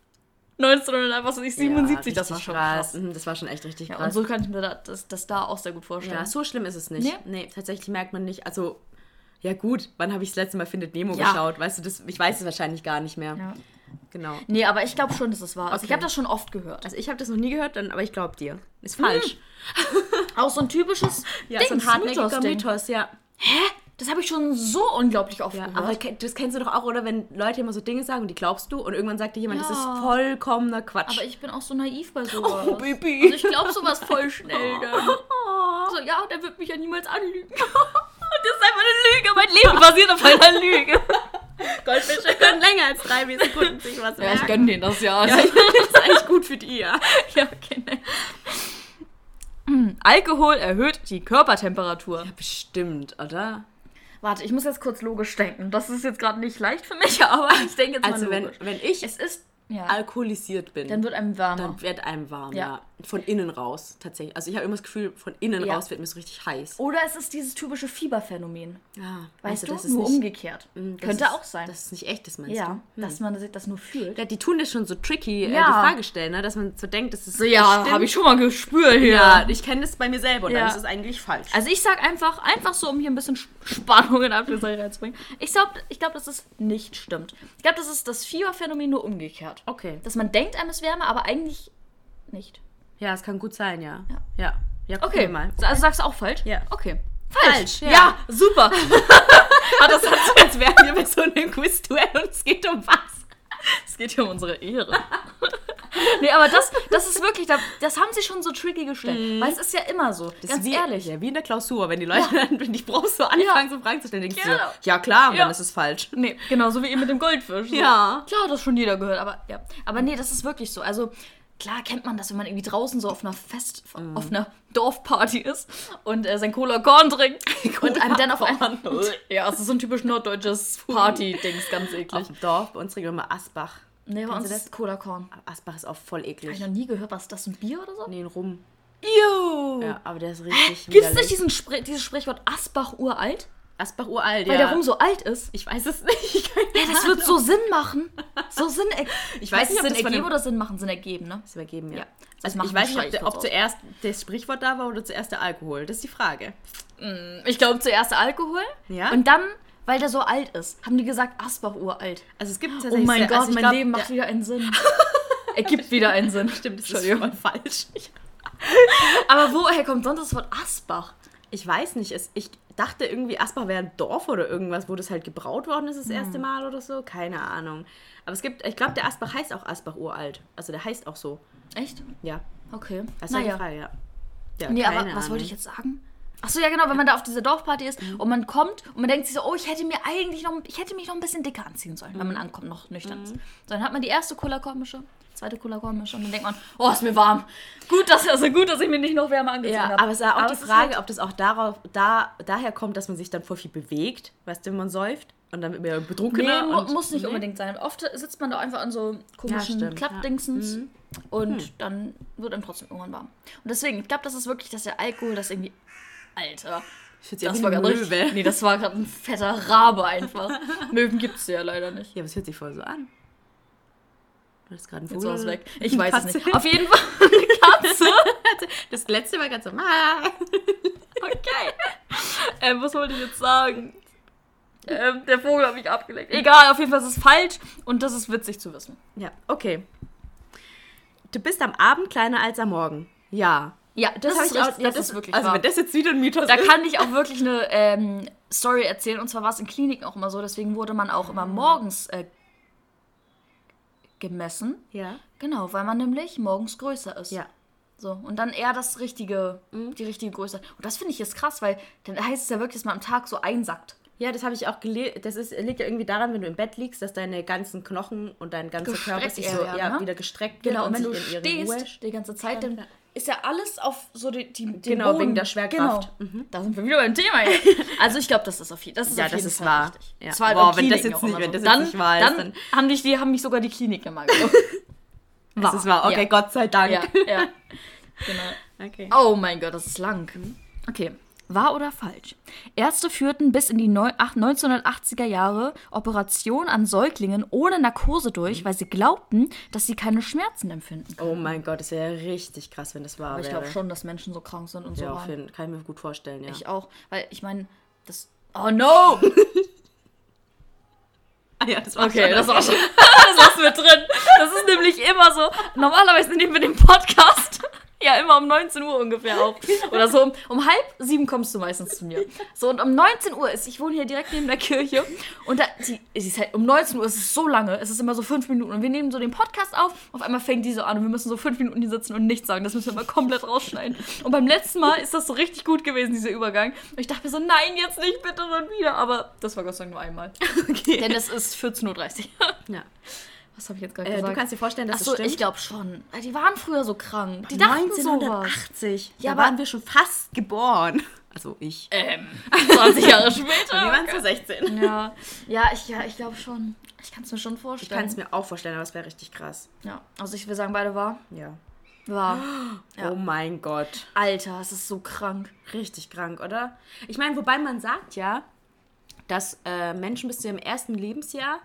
1900, was weiß ich, 77. Ja, das war schon krass. Mhm, Das war schon echt richtig Ja, krass. und so kann ich mir das, das, das da auch sehr gut vorstellen. Ja, so schlimm ist es nicht. Nee? Nee, tatsächlich merkt man nicht. Also, ja gut, wann habe ich das letzte Mal Findet Nemo Ja. geschaut? Weißt du, das, ich weiß es wahrscheinlich gar nicht mehr. Ja. Genau. Nee, aber ich glaube schon, dass es wahr ist. Ich Okay. habe das schon oft gehört. Also ich habe das noch nie gehört, dann, aber ich glaube dir. Ist falsch. <laughs> Auch so ein typisches Ja, so ein hartnäckiger. Mythos, ja. Das habe ich schon so unglaublich oft Ja, gehört. aber das kennst du doch auch, oder? Wenn Leute immer so Dinge sagen und die glaubst du und irgendwann sagt dir jemand, das Ja. ist vollkommener Quatsch. Aber ich bin auch so naiv bei <laughs> sowas. Oh, Baby. Also ich glaube sowas voll schnell <laughs> dann. So, ja, der wird mich ja niemals anlügen. Das ist einfach eine Lüge. Mein Leben basiert auf einer Lüge. Goldfische können länger als drei Sekunden sich was Ja, ich merken. gönne denen das ja. Ja, <laughs> das ist eigentlich gut für die, ja. ja okay. ne. Hm, Alkohol erhöht die Körpertemperatur. Bestimmt, oder? Warte, ich muss jetzt kurz logisch denken. Das ist jetzt gerade nicht leicht für mich, <laughs> aber ich denke jetzt Also mal wenn, logisch. wenn ich es ist, ja, alkoholisiert bin, dann wird einem wärmer. dann wird einem warm, ja. Ja. Von innen raus, tatsächlich. Also ich habe immer das Gefühl, von innen Ja. raus wird mir so richtig heiß. Oder es ist dieses typische Fieberphänomen. Ja, Weißt also du, das ist nur nicht, umgekehrt. Das Könnte ist, auch sein. Das ist nicht echt, das meinst ja, du? Hm. dass man sich das nur fühlt. Ja, die tun das schon so tricky, äh, Ja. die Frage stellen, ne? dass man so denkt, das ist So, ja, habe ich schon mal gespürt hier. Ja, ich kenne das bei mir selber und Ja. dann ist es eigentlich falsch. Also ich sag einfach, einfach so, um hier ein bisschen Sp- Spannung in Anführungszeichen reinzubringen. Ich glaube, ich glaub, dass es nicht stimmt. Ich glaube, das ist das Fieberphänomen nur umgekehrt. okay. Dass man denkt, einem ist wärmer, aber eigentlich nicht. Ja, es kann gut sein, ja. Ja. Ja. Ja, Okay, mal. also sagst du auch falsch? Ja. Okay. Falsch, ja. ja. super. <laughs> Ah, das hat so, als wären wir bei so einem Quiz-Duell und es geht um was. Es geht hier um unsere Ehre. <laughs> nee, aber das, das ist wirklich, da- das haben sie schon so tricky gestellt. Weil es ist ja immer so, Mhm. Das ganz ist wie, ehrlich. Ja, wie in der Klausur, wenn die Leute dann, wenn die Profs so anfangen, so Fragen zu stellen, denkst du, Genau. ja klar, Ja. dann ist es falsch. Nee, genau, so wie eben mit dem Goldfisch. So. Ja. Klar, hat das schon jeder gehört, aber ja. Aber nee, das ist wirklich so. Also, klar kennt man das, wenn man irgendwie draußen so auf einer Fest, Mhm. auf einer Dorfparty ist und äh, sein Cola Korn trinkt <laughs> und einem dann auf einmal. <laughs> Ja, es ist so ein typisch norddeutsches Party-Dings, ganz eklig. Auf dem Dorf, bei uns trinken wir immer Asbach. Nee, bei uns ist Cola Korn. Aber Asbach ist auch voll Habe ich eklig. noch nie gehört, was ist das, ein Bier oder so? Nee, ein Rum. Ew. Ja, aber der ist richtig Gibt es nicht diesen Spr dieses Sprichwort Asbach uralt? Asbach uralt, Weil ja. der Rum so alt ist? ich weiß es nicht. <laughs> Ja, das wird so Sinn machen. So <laughs> Sinn ergeben. Ich weiß nicht, ob Sinn das ergeben oder Sinn machen? Sinn ergeben, ne? Das übergeben, ja. Ja. Also Das ich weiß nicht, ob, der, ob zuerst das Sprichwort da war oder zuerst der Alkohol. Das ist die Frage. Ich glaube zuerst Alkohol. Ja? Und dann, weil der so alt ist, haben die gesagt, Asbach uralt. Also es gibt Oh tatsächlich... mein sehr- Gott, also mein glaub, Leben der- macht wieder einen Sinn. <laughs> Ergibt wieder einen Sinn. Stimmt, das ist voll falsch. Aber woher kommt sonst das Wort Asbach? Ich weiß nicht, es, ich dachte irgendwie, Asbach wäre ein Dorf oder irgendwas, wo das halt gebraut worden ist das Hm. erste Mal oder so. Keine Ahnung. Aber es gibt, ich glaube, der Asbach heißt auch Asbach uralt. Also der heißt auch so. Echt? Ja, Okay. das ist naja. naja. die Frage, ja. ja Nee, aber was Ahnung. wollte ich jetzt sagen? Achso, ja genau, wenn man da auf dieser Dorfparty ist und man kommt und man denkt sich so, oh, ich hätte mir eigentlich noch, ich hätte mich noch ein bisschen dicker anziehen sollen, wenn man ankommt, noch nüchtern ist. So, dann hat man die erste Cola-Kornmische, zweite Cola-Kornmische und dann denkt man, oh, ist mir warm. Gut, dass, also gut, dass ich mich nicht noch wärmer angezogen Ja, habe. aber es ist ja auch die es ist Frage, halt- ob das auch darauf, da, daher kommt, dass man sich dann voll viel bewegt, weißt du, wenn man säuft und dann wird man Nee, betrunkener. mu und, muss nicht nee. unbedingt sein. Oft sitzt man da einfach an so komischen stimmt, Klappdingsens ja. Mhm. und dann wird einem trotzdem irgendwann warm. Und deswegen, ich glaube, das ist wirklich, dass der Alkohol das irgendwie. Alter. Ich Das an war gerade richtig. Nee, das war gerade ein fetter Rabe einfach. <laughs> Möwen gibt's ja leider nicht. Ja, aber es hört sich voll so an. Du hast gerade Jetzt Vogel. war es weg. Ich weiß es Katze. nicht. Auf jeden <laughs> Fall eine Katze. <laughs> Das letzte war ganz so. "Ah." <laughs> Okay. Ähm, was wollte ich jetzt sagen? Ähm, der Vogel hat mich abgelenkt. Egal, auf jeden Fall ist es falsch und das ist witzig zu wissen. Ja, okay. Du bist am Abend kleiner als am Morgen. Ja. Ja, das, hab ist, ich auch- richtig, das, ist wirklich Also, wahr. wenn das jetzt wieder ein Mythos Da ist. kann ich auch wirklich eine ähm, Story erzählen. Und zwar war es in Kliniken auch immer so. Deswegen wurde man auch immer morgens äh, gemessen. Ja. Genau, weil man nämlich morgens größer ist. Ja. So, und dann eher das richtige, die richtige Größe. Und das finde ich jetzt krass, weil dann heißt es ja wirklich, dass man am Tag so einsackt. Ja, das habe ich auch gelesen. Das ist, liegt ja irgendwie daran, wenn du im Bett liegst, dass deine ganzen Knochen und dein ganzer Gestreckt Körper sich eher so werden, ja, ne? wieder gestreckt Genau, und wird wenn du ihre Ruhe stehst die ganze Zeit, dann. Ist ja alles auf so die, die den Genau, Boden. wegen der Schwerkraft. Genau. Da sind wir wieder beim Thema. Ey. <laughs> Also ich glaube, das ist auf, je- das ist Ja, auf das jeden ist Fall wahr. richtig. Ja. Das war halt Boah, wenn das jetzt nicht- immer wenn so. das jetzt dann, nicht wahr ist, dann, dann- haben, dich, die, haben mich sogar die Kliniken mal geguckt. Das ist wahr. Okay, Ja. Gott sei Dank. ja, ja. <laughs> Genau. Okay. Oh mein Gott, das ist lang. Okay. Wahr oder falsch? Ärzte führten bis in die neu- ach- 1980er Jahre Operationen an Säuglingen ohne Narkose durch, weil sie glaubten, dass sie keine Schmerzen empfinden. Oh mein Gott, das wäre ja richtig krass, wenn das wahr Aber ich wäre. glaube schon, dass Menschen so krank sind und so Ja, auf kann ich mir gut vorstellen, ja. Ich auch. Weil ich meine, das. Oh no! ah, ja, das war Okay, schon das war schon. <laughs> das lassen wir drin. Das ist nämlich immer so. Normalerweise nehmen wir den Podcast Ja, immer um 19 Uhr ungefähr auch. Oder so um, um halb sieben kommst du meistens zu mir. So, und um 19 Uhr ist, ich wohne hier direkt neben der Kirche. Und da, sie, sie ist halt um 19 Uhr, es ist so lange, es ist immer so fünf Minuten. Und wir nehmen so den Podcast auf, auf einmal fängt die so an und wir müssen so fünf Minuten hier sitzen und nichts sagen. Das müssen wir mal komplett rausschneiden. Und beim letzten Mal ist das so richtig gut gewesen, dieser Übergang. Und ich dachte mir so, nein, jetzt nicht, bitte schon wieder. Aber das war Gott sei Dank nur einmal. Okay. Denn es ist 14.30 Uhr. Ja. Was habe ich jetzt gerade Äh, gesagt? du kannst dir vorstellen, dass Achso, das stimmt. ich glaube schon. Die waren früher so krank. Die dachten sowas. 1980. Ja, Ja, aber- waren wir schon fast geboren. <laughs> Also ich. Ähm, 20 Jahre wir später. waren zu 16. Ja, <laughs> ja, ich, ja, ich glaube schon. Ich kann es mir schon Ich vorstellen. kann es mir auch vorstellen, aber es wäre richtig krass. Ja, also ich will sagen, beide war. Ja. War. <gasps> Ja. Oh mein Gott. Alter, es ist so krank. Richtig krank, oder? Ich meine, wobei man sagt ja, dass äh, Menschen bis zu ihrem ersten Lebensjahr,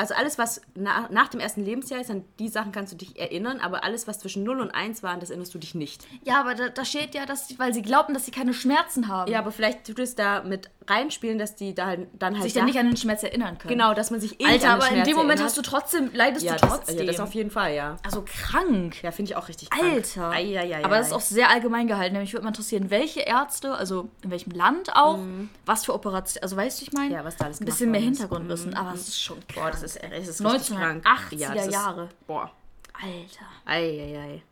also alles, was na, nach dem ersten Lebensjahr ist, an die Sachen kannst du dich erinnern, aber alles, was zwischen 0 und 1 war, an das erinnerst du dich nicht. Ja, aber da, da steht ja, dass, weil sie glaubten, dass sie keine Schmerzen haben. Ja, aber vielleicht tut es da mit reinspielen, dass die da halt, dann halt. sich dann nicht an den Schmerz erinnern können. Genau, dass man sich eh Alter, aber in Schmerz dem Moment hast du trotzdem, leidest ja, du das, trotzdem. ja, das auf jeden Fall, ja. also krank. Ja, finde ich auch richtig krank. Alter. Ei, ei, ei, Aber das ist auch sehr allgemein gehalten. Nämlich würde mal interessieren, welche Ärzte, also in welchem Land auch, was für Operationen, also weißt du, ich meine? Mhm. Ja, was da alles Ein bisschen mehr. Hintergrundwissen, aber es ist schon krank. Boah, das ist, ist richtig krank. 1980er das ist- Jahre. Boah. Alter. Eieiei.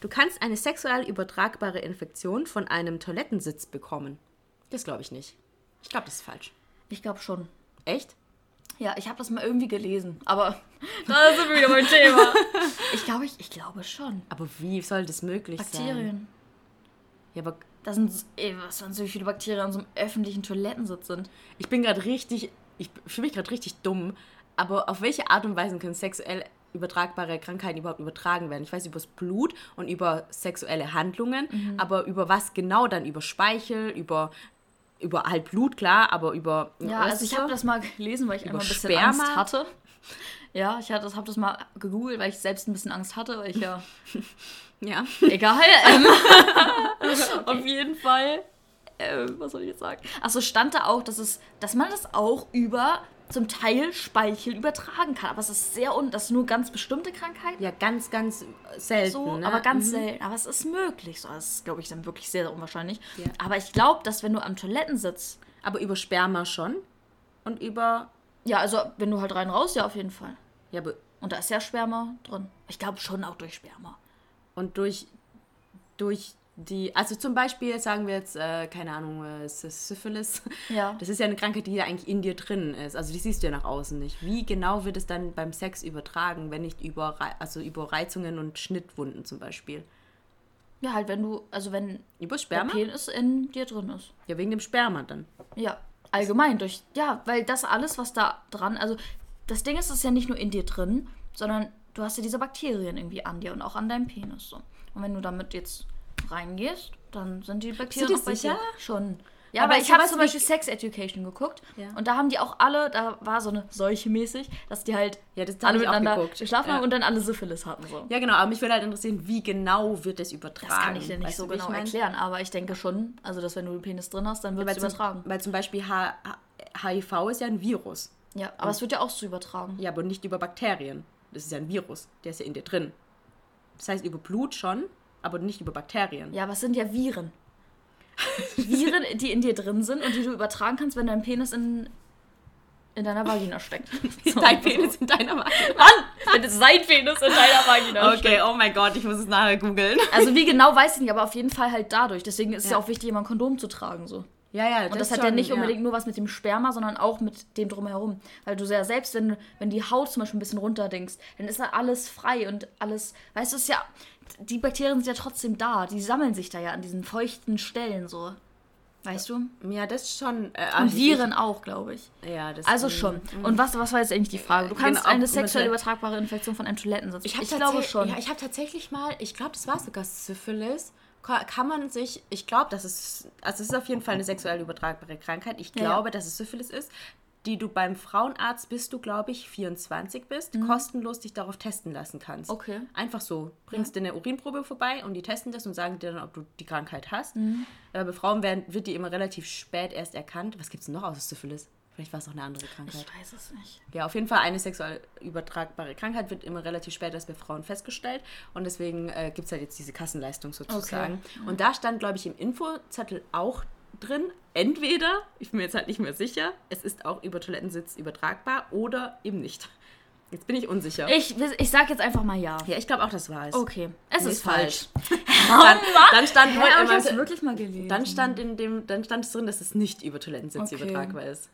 Du kannst eine sexuell übertragbare Infektion von einem Toilettensitz bekommen. Das glaube ich nicht. Ich glaube, das ist falsch. Ich glaube schon. Echt? Ja, ich habe das mal irgendwie gelesen, aber <laughs> da sind wir wieder beim Thema. <laughs> Ich glaube, ich, ich glaube schon. Aber wie soll das möglich sein? Bakterien. Ja, aber Da sind, ey, was waren so viele Bakterien an so einem öffentlichen Toilettensitz sind. ich bin gerade richtig, ich fühle mich gerade richtig dumm. Aber auf welche Art und Weise können sexuell übertragbare Krankheiten überhaupt übertragen werden? Ich weiß über das Blut und über sexuelle Handlungen, Mhm. aber über was genau dann? Über Speichel, über über halt Blut, klar, aber über Ja, also ich habe das mal gelesen, weil ich einmal ein bisschen Sperma? Angst hatte. Ja, ich habe das, hab das mal gegoogelt, weil ich selbst ein bisschen Angst hatte, weil ich ja <laughs> ja. Egal. Ähm, <laughs> Auf jeden Fall. Äh, was soll ich jetzt sagen? Achso, stand da auch, dass, es, dass man das auch über zum Teil Speichel übertragen kann. Aber es ist sehr un das ist nur ganz bestimmte Krankheiten. Ja, ganz, ganz selten. So, ne? aber ganz Mhm. selten. Aber es ist möglich. So, das ist, glaube ich, dann wirklich sehr, sehr unwahrscheinlich. Ja. Aber ich glaube, dass wenn du am Toilettensitz, Aber über Sperma schon. Und über. ja, also wenn du halt rein raus, ja, auf jeden Fall. Ja, aber- Und da ist ja Sperma drin. Ich glaube schon auch durch Sperma. und durch. Durch die. Also zum Beispiel sagen wir jetzt, äh, keine Ahnung, äh, Sy- Syphilis. Ja. <laughs> Das ist ja eine Krankheit, die ja eigentlich in dir drin ist. Also die siehst du ja nach außen nicht. Wie genau wird es dann beim Sex übertragen, wenn nicht über, also über Reizungen und Schnittwunden zum Beispiel? Ja, halt, wenn du, also wenn Über der Sperma? Penis in dir drin ist. Ja, wegen dem Sperma dann. Ja, allgemein durch. Ja, weil das alles, was da dran, also das Ding ist, es ist ja nicht nur in dir drin, sondern du hast ja diese Bakterien irgendwie an dir und auch an deinem Penis. So. Und wenn du damit jetzt reingehst, dann sind die Bakterien auch bei sicher? dir schon. Ja, Aber aber, ich habe zum Beispiel Sex Education geguckt Ja. und da haben die auch alle, da war so eine Seuche mäßig, dass die halt Ja, das alle miteinander geguckt. geschlafen Ja. haben und dann alle Syphilis hatten. So. Ja, genau, aber mich würde halt interessieren, wie genau wird es übertragen? Das kann ich dir nicht Weißt so genau erklären, aber ich denke schon, also dass wenn du den Penis drin hast, dann wird Weil es zum, übertragen. weil zum Beispiel H HIV ist ja ein Virus. Ja, aber es wird ja auch so übertragen. Ja, aber nicht über Bakterien. Das ist ja ein Virus. Der ist ja in dir drin. Das heißt, über Blut schon, aber nicht über Bakterien. Ja, aber es sind ja Viren. Viren, die in dir drin sind und die du übertragen kannst, wenn dein Penis in, in deiner Vagina steckt. <laughs> So. Dein Penis in deiner Vagina. Mann! Wenn es sein Penis in deiner Vagina steckt. Okay, oh mein Gott, ich muss es nachher googeln. Also wie genau weiß ich nicht, aber auf jeden Fall halt dadurch. Deswegen ist es ja. Ja. auch wichtig, immer ein Kondom zu tragen. So. Ja, ja, Und das, hat ja nicht unbedingt nur was mit dem Sperma, sondern auch mit dem drumherum. Weil du ja selbst, wenn, wenn die Haut zum Beispiel ein bisschen runterdinkst, dann ist da alles frei und alles, weißt du, es ist ja, die Bakterien sind ja trotzdem da. Die sammeln sich da ja an diesen feuchten Stellen so. Weißt du? Ja, das ist schon. Äh, Und also Viren auch, glaube ich. Ja, das Also schon. mm. Und was, was war jetzt eigentlich die Frage? Du kannst Genau, eine sexuell übertragbare Infektion von einem Toilettensitz. Ich, ich glaube schon. Ja, ich habe tatsächlich mal, ich glaube, das war sogar Syphilis. Ka- Kann man sich, ich glaube, das ist, also es ist auf jeden Fall eine sexuell übertragbare Krankheit. Ich Ja, ja. glaube, dass es Syphilis ist, die du beim Frauenarzt, bis du, glaube ich, 24 bist, kostenlos dich darauf testen lassen kannst. Mhm. Okay. Einfach so. Bringst dir eine Urinprobe vorbei und die testen das und sagen dir dann, ob du die Krankheit hast. Mhm. Aber bei Frauen werden, wird die immer relativ spät erst erkannt. Was gibt es noch außer Syphilis? Vielleicht war es auch eine andere Krankheit. Ich weiß es nicht. Ja, auf jeden Fall eine sexuell übertragbare Krankheit wird immer relativ spät erst bei Frauen festgestellt. Und deswegen äh, gibt es halt jetzt diese Kassenleistung sozusagen. Und da stand, glaube ich, im Infozettel auch drin, entweder, ich bin mir jetzt halt nicht mehr sicher, es ist auch über Toilettensitz übertragbar oder eben nicht. Jetzt bin ich unsicher. Ich, ich sag jetzt einfach mal ja. ja, ich glaube auch, das war es. Okay, es Nee, ist falsch. <laughs> <laughs> Dann, dann stand Ja, in ich hab's wirklich mal gelesen. dann stand in dem, dann stand es drin, dass es nicht über Toilettensitz Okay. übertragbar ist.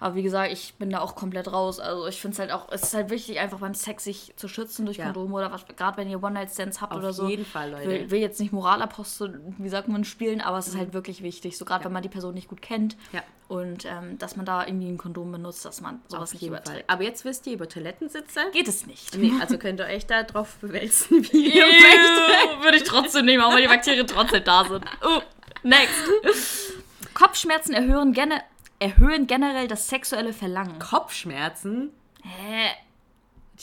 Aber wie gesagt, ich bin da auch komplett raus. Also ich finde es halt auch, es ist halt wichtig, einfach beim Sex sich zu schützen durch Ja. Kondome oder was, gerade wenn ihr One-Night-Stands habt Auf oder so. jeden Fall, Leute. Will, will jetzt nicht Moralapostel, wie sagt man, spielen, aber es ist halt wirklich wichtig. So gerade wenn man die Person nicht gut kennt. Ja. Und ähm, dass man da irgendwie ein Kondom benutzt, dass man sowas Auf nicht jeden Fall. überträgt. Aber jetzt wisst ihr über Toilettensitze. Geht es nicht. Nee, also könnt ihr euch da drauf bewälzen, wie ihr möchtet. Würde ich trotzdem nehmen, auch wenn die Bakterien trotzdem da sind. Uh, <laughs> next. Kopfschmerzen erhöhen, gene erhöhen generell das sexuelle Verlangen. Kopfschmerzen? Hä?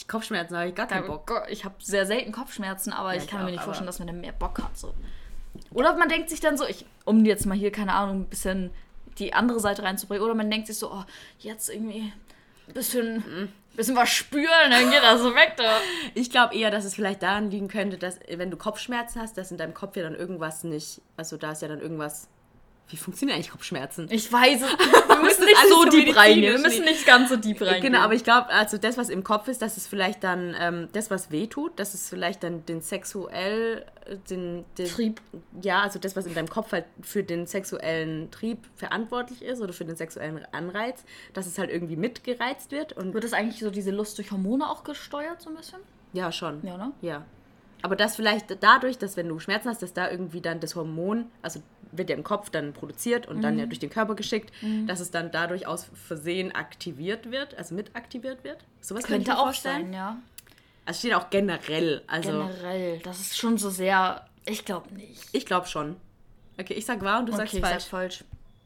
Die Kopfschmerzen habe ich gar keinen Bock. Ich habe sehr selten Kopfschmerzen, aber Ja, ich ich kann mir auch, nicht vorstellen, dass man dann mehr Bock hat. So. Oder man denkt sich dann so, ich, um jetzt mal hier, keine Ahnung, ein bisschen die andere Seite reinzubringen, oder man denkt sich so, oh, jetzt irgendwie ein bisschen, bisschen was spüren, dann geht das so weg da. <laughs> Ich glaube eher, dass es vielleicht daran liegen könnte, dass wenn du Kopfschmerzen hast, dass in deinem Kopf ja dann irgendwas nicht, also da ist ja dann irgendwas. Wie funktionieren eigentlich Kopfschmerzen? Ich weiß es. <laughs> Wir müssen nicht so deep reingehen. Wir müssen nicht ganz so deep reingehen. Genau, aber ich glaube, also das, was im Kopf ist, dass es vielleicht dann, ähm, das, was weh tut, dass es vielleicht dann den sexuell, äh, den, den Trieb. Ja, also das, was in deinem Kopf halt für den sexuellen Trieb verantwortlich ist oder für den sexuellen Anreiz, dass es halt irgendwie mitgereizt wird. Und Wird das eigentlich so diese Lust durch Hormone auch gesteuert, so ein bisschen? ja, schon. Ja, ne? Ja. Aber das vielleicht dadurch, dass wenn du Schmerzen hast, dass da irgendwie dann das Hormon, also wird ja im Kopf dann produziert und dann ja Mhm. durch den Körper geschickt, dass es dann dadurch aus Versehen aktiviert wird, also mit aktiviert wird. Sowas könnte ich Könnte mir auch vorstellen. sein, ja. Also steht auch generell. Also Generell. Das ist schon so sehr. Ich glaube nicht. ich glaube schon. Okay, ich sag wahr und du sagst okay, ich falsch. sag falsch.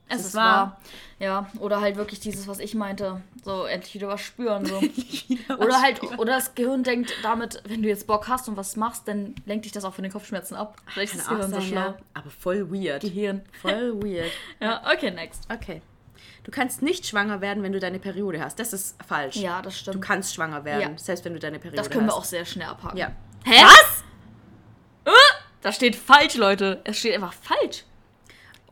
Es ist ist wahr. wahr. Ja, oder halt wirklich dieses, was ich meinte. So, endlich wieder was spüren. So. <laughs> oder halt, oder das Gehirn denkt damit, wenn du jetzt Bock hast und was machst, dann lenkt dich das auch von den Kopfschmerzen ab. Vielleicht ist das Gehirn so sein, schlau. ja. Aber voll weird. Gehirn. Voll weird. <laughs> Ja, okay, next. Okay. Du kannst nicht schwanger werden, wenn du deine Periode hast. Das ist falsch. Ja, das Du stimmt. kannst schwanger werden, Ja. selbst wenn du deine Periode Das können wir hast. auch sehr schnell abhaken. Ja. Hä? Was? Da steht falsch, Leute. Es steht einfach falsch.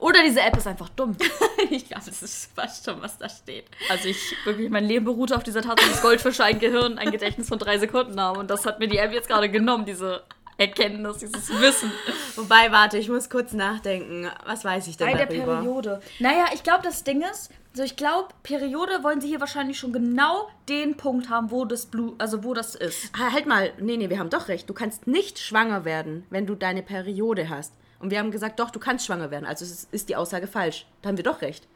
Oder diese App ist einfach dumm. <laughs> ich glaube, das ist fast schon, was da steht. Also ich wirklich, mein Leben beruhte auf dieser Tatsache, dass Goldfische ein Gehirn, ein Gedächtnis von drei Sekunden haben. Und das hat mir die App jetzt gerade genommen, diese Erkenntnis, dieses Wissen. Wobei, warte, ich muss kurz nachdenken. Was weiß ich denn Bei der darüber? Periode. Naja, ich glaube, das Ding ist, so ich glaube, Periode wollen sie hier wahrscheinlich schon genau den Punkt haben, wo das Blut, also wo das ist. Ah, Halt mal, nee, nee, wir haben doch recht. Du kannst nicht schwanger werden, wenn du deine Periode hast. Und wir haben gesagt, doch, du kannst schwanger werden. Also ist, ist die Aussage falsch. Da haben wir doch recht.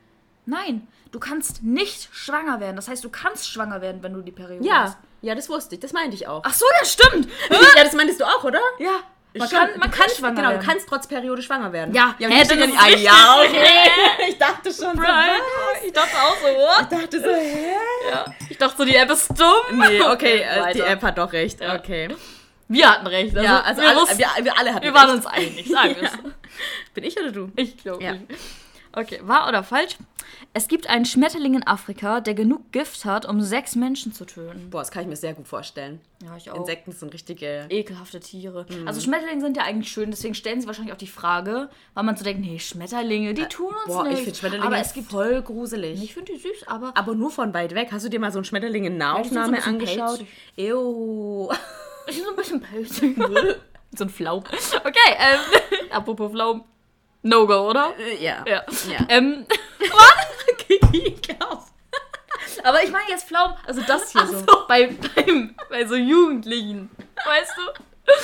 Nein, du kannst nicht schwanger werden. Das heißt, du kannst schwanger werden, wenn du die Periode Ja, hast. ja, das wusste ich. Das meinte ich auch. Ach so, ja, stimmt. <laughs> ja, das meintest du auch, oder? Ja, man Schon, kann, man kann schwanger Genau, werden. du kannst trotz Periode schwanger werden. Ja, ja, hä, das ja ja, okay. <laughs> Ich dachte schon so. Right. Ich dachte auch so, what? Ich dachte so, hä? Ja. Ich dachte so, die App ist dumm. Nee, okay, <laughs> äh, die. App hat doch recht. Ja. Okay. Wir hatten recht. Also, ja, also wir, alle, wussten, wir, wir alle hatten wir waren recht. uns einig, sagen wir es. <laughs> Bin ich oder du? Ich glaube Ja. nicht. Okay, wahr oder falsch? Es gibt einen Schmetterling in Afrika, der genug Gift hat, um sechs Menschen zu töten. Boah, das kann ich mir sehr gut vorstellen. Ja, ich auch. Insekten sind richtige. Ekelhafte Tiere. Mhm. Also Schmetterlinge sind ja eigentlich schön, deswegen stellen sie wahrscheinlich auch die Frage, weil man so denkt, nee, Schmetterlinge, die tun uns Boah, ich nichts. finde Schmetterlinge aber es gibt voll gruselig. ich finde die süß, aber aber nur von weit weg. Hast du dir mal so einen Schmetterling in die sind so Nahaufnahme angeschaut? Ew. <laughs> ich bin so ein bisschen pelzig. <laughs> so ein Flaum. Okay, ähm, <laughs> apropos Flaum. No-go, oder? Äh, ja. Ja. Ja. Ähm, <laughs> Ekelhaft. aber ich meine jetzt Flaum, also das hier so. so. Bei, beim, bei so Jugendlichen. Weißt du? <laughs>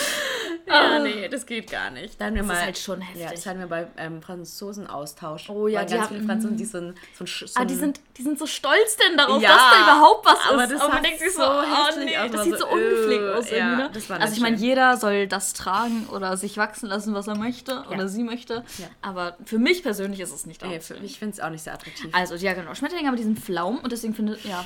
Ja, nee, das geht gar nicht. Da haben wir Das mal, ist halt schon heftig. Ja, das hatten wir bei ähm, Franzosen-Austausch. Oh ja, die ganz haben- viele Franzosen, die so ein, so ein, so Ah, die sind, die sind so stolz denn darauf, Ja, dass da überhaupt was aber ist. das aber man denkt sich so, oh nee, aus, das war sieht so so, ungepflegt äh, aus ja, irgendwie. Ne? also ich meine, jeder soll das tragen oder sich wachsen lassen, was er möchte oder sie möchte. Ja. Aber für mich persönlich ist es nicht Nee, ich finde es auch nicht sehr attraktiv. Also, ja, genau. Schmetterlinge haben diesen Flaum und deswegen finde ja,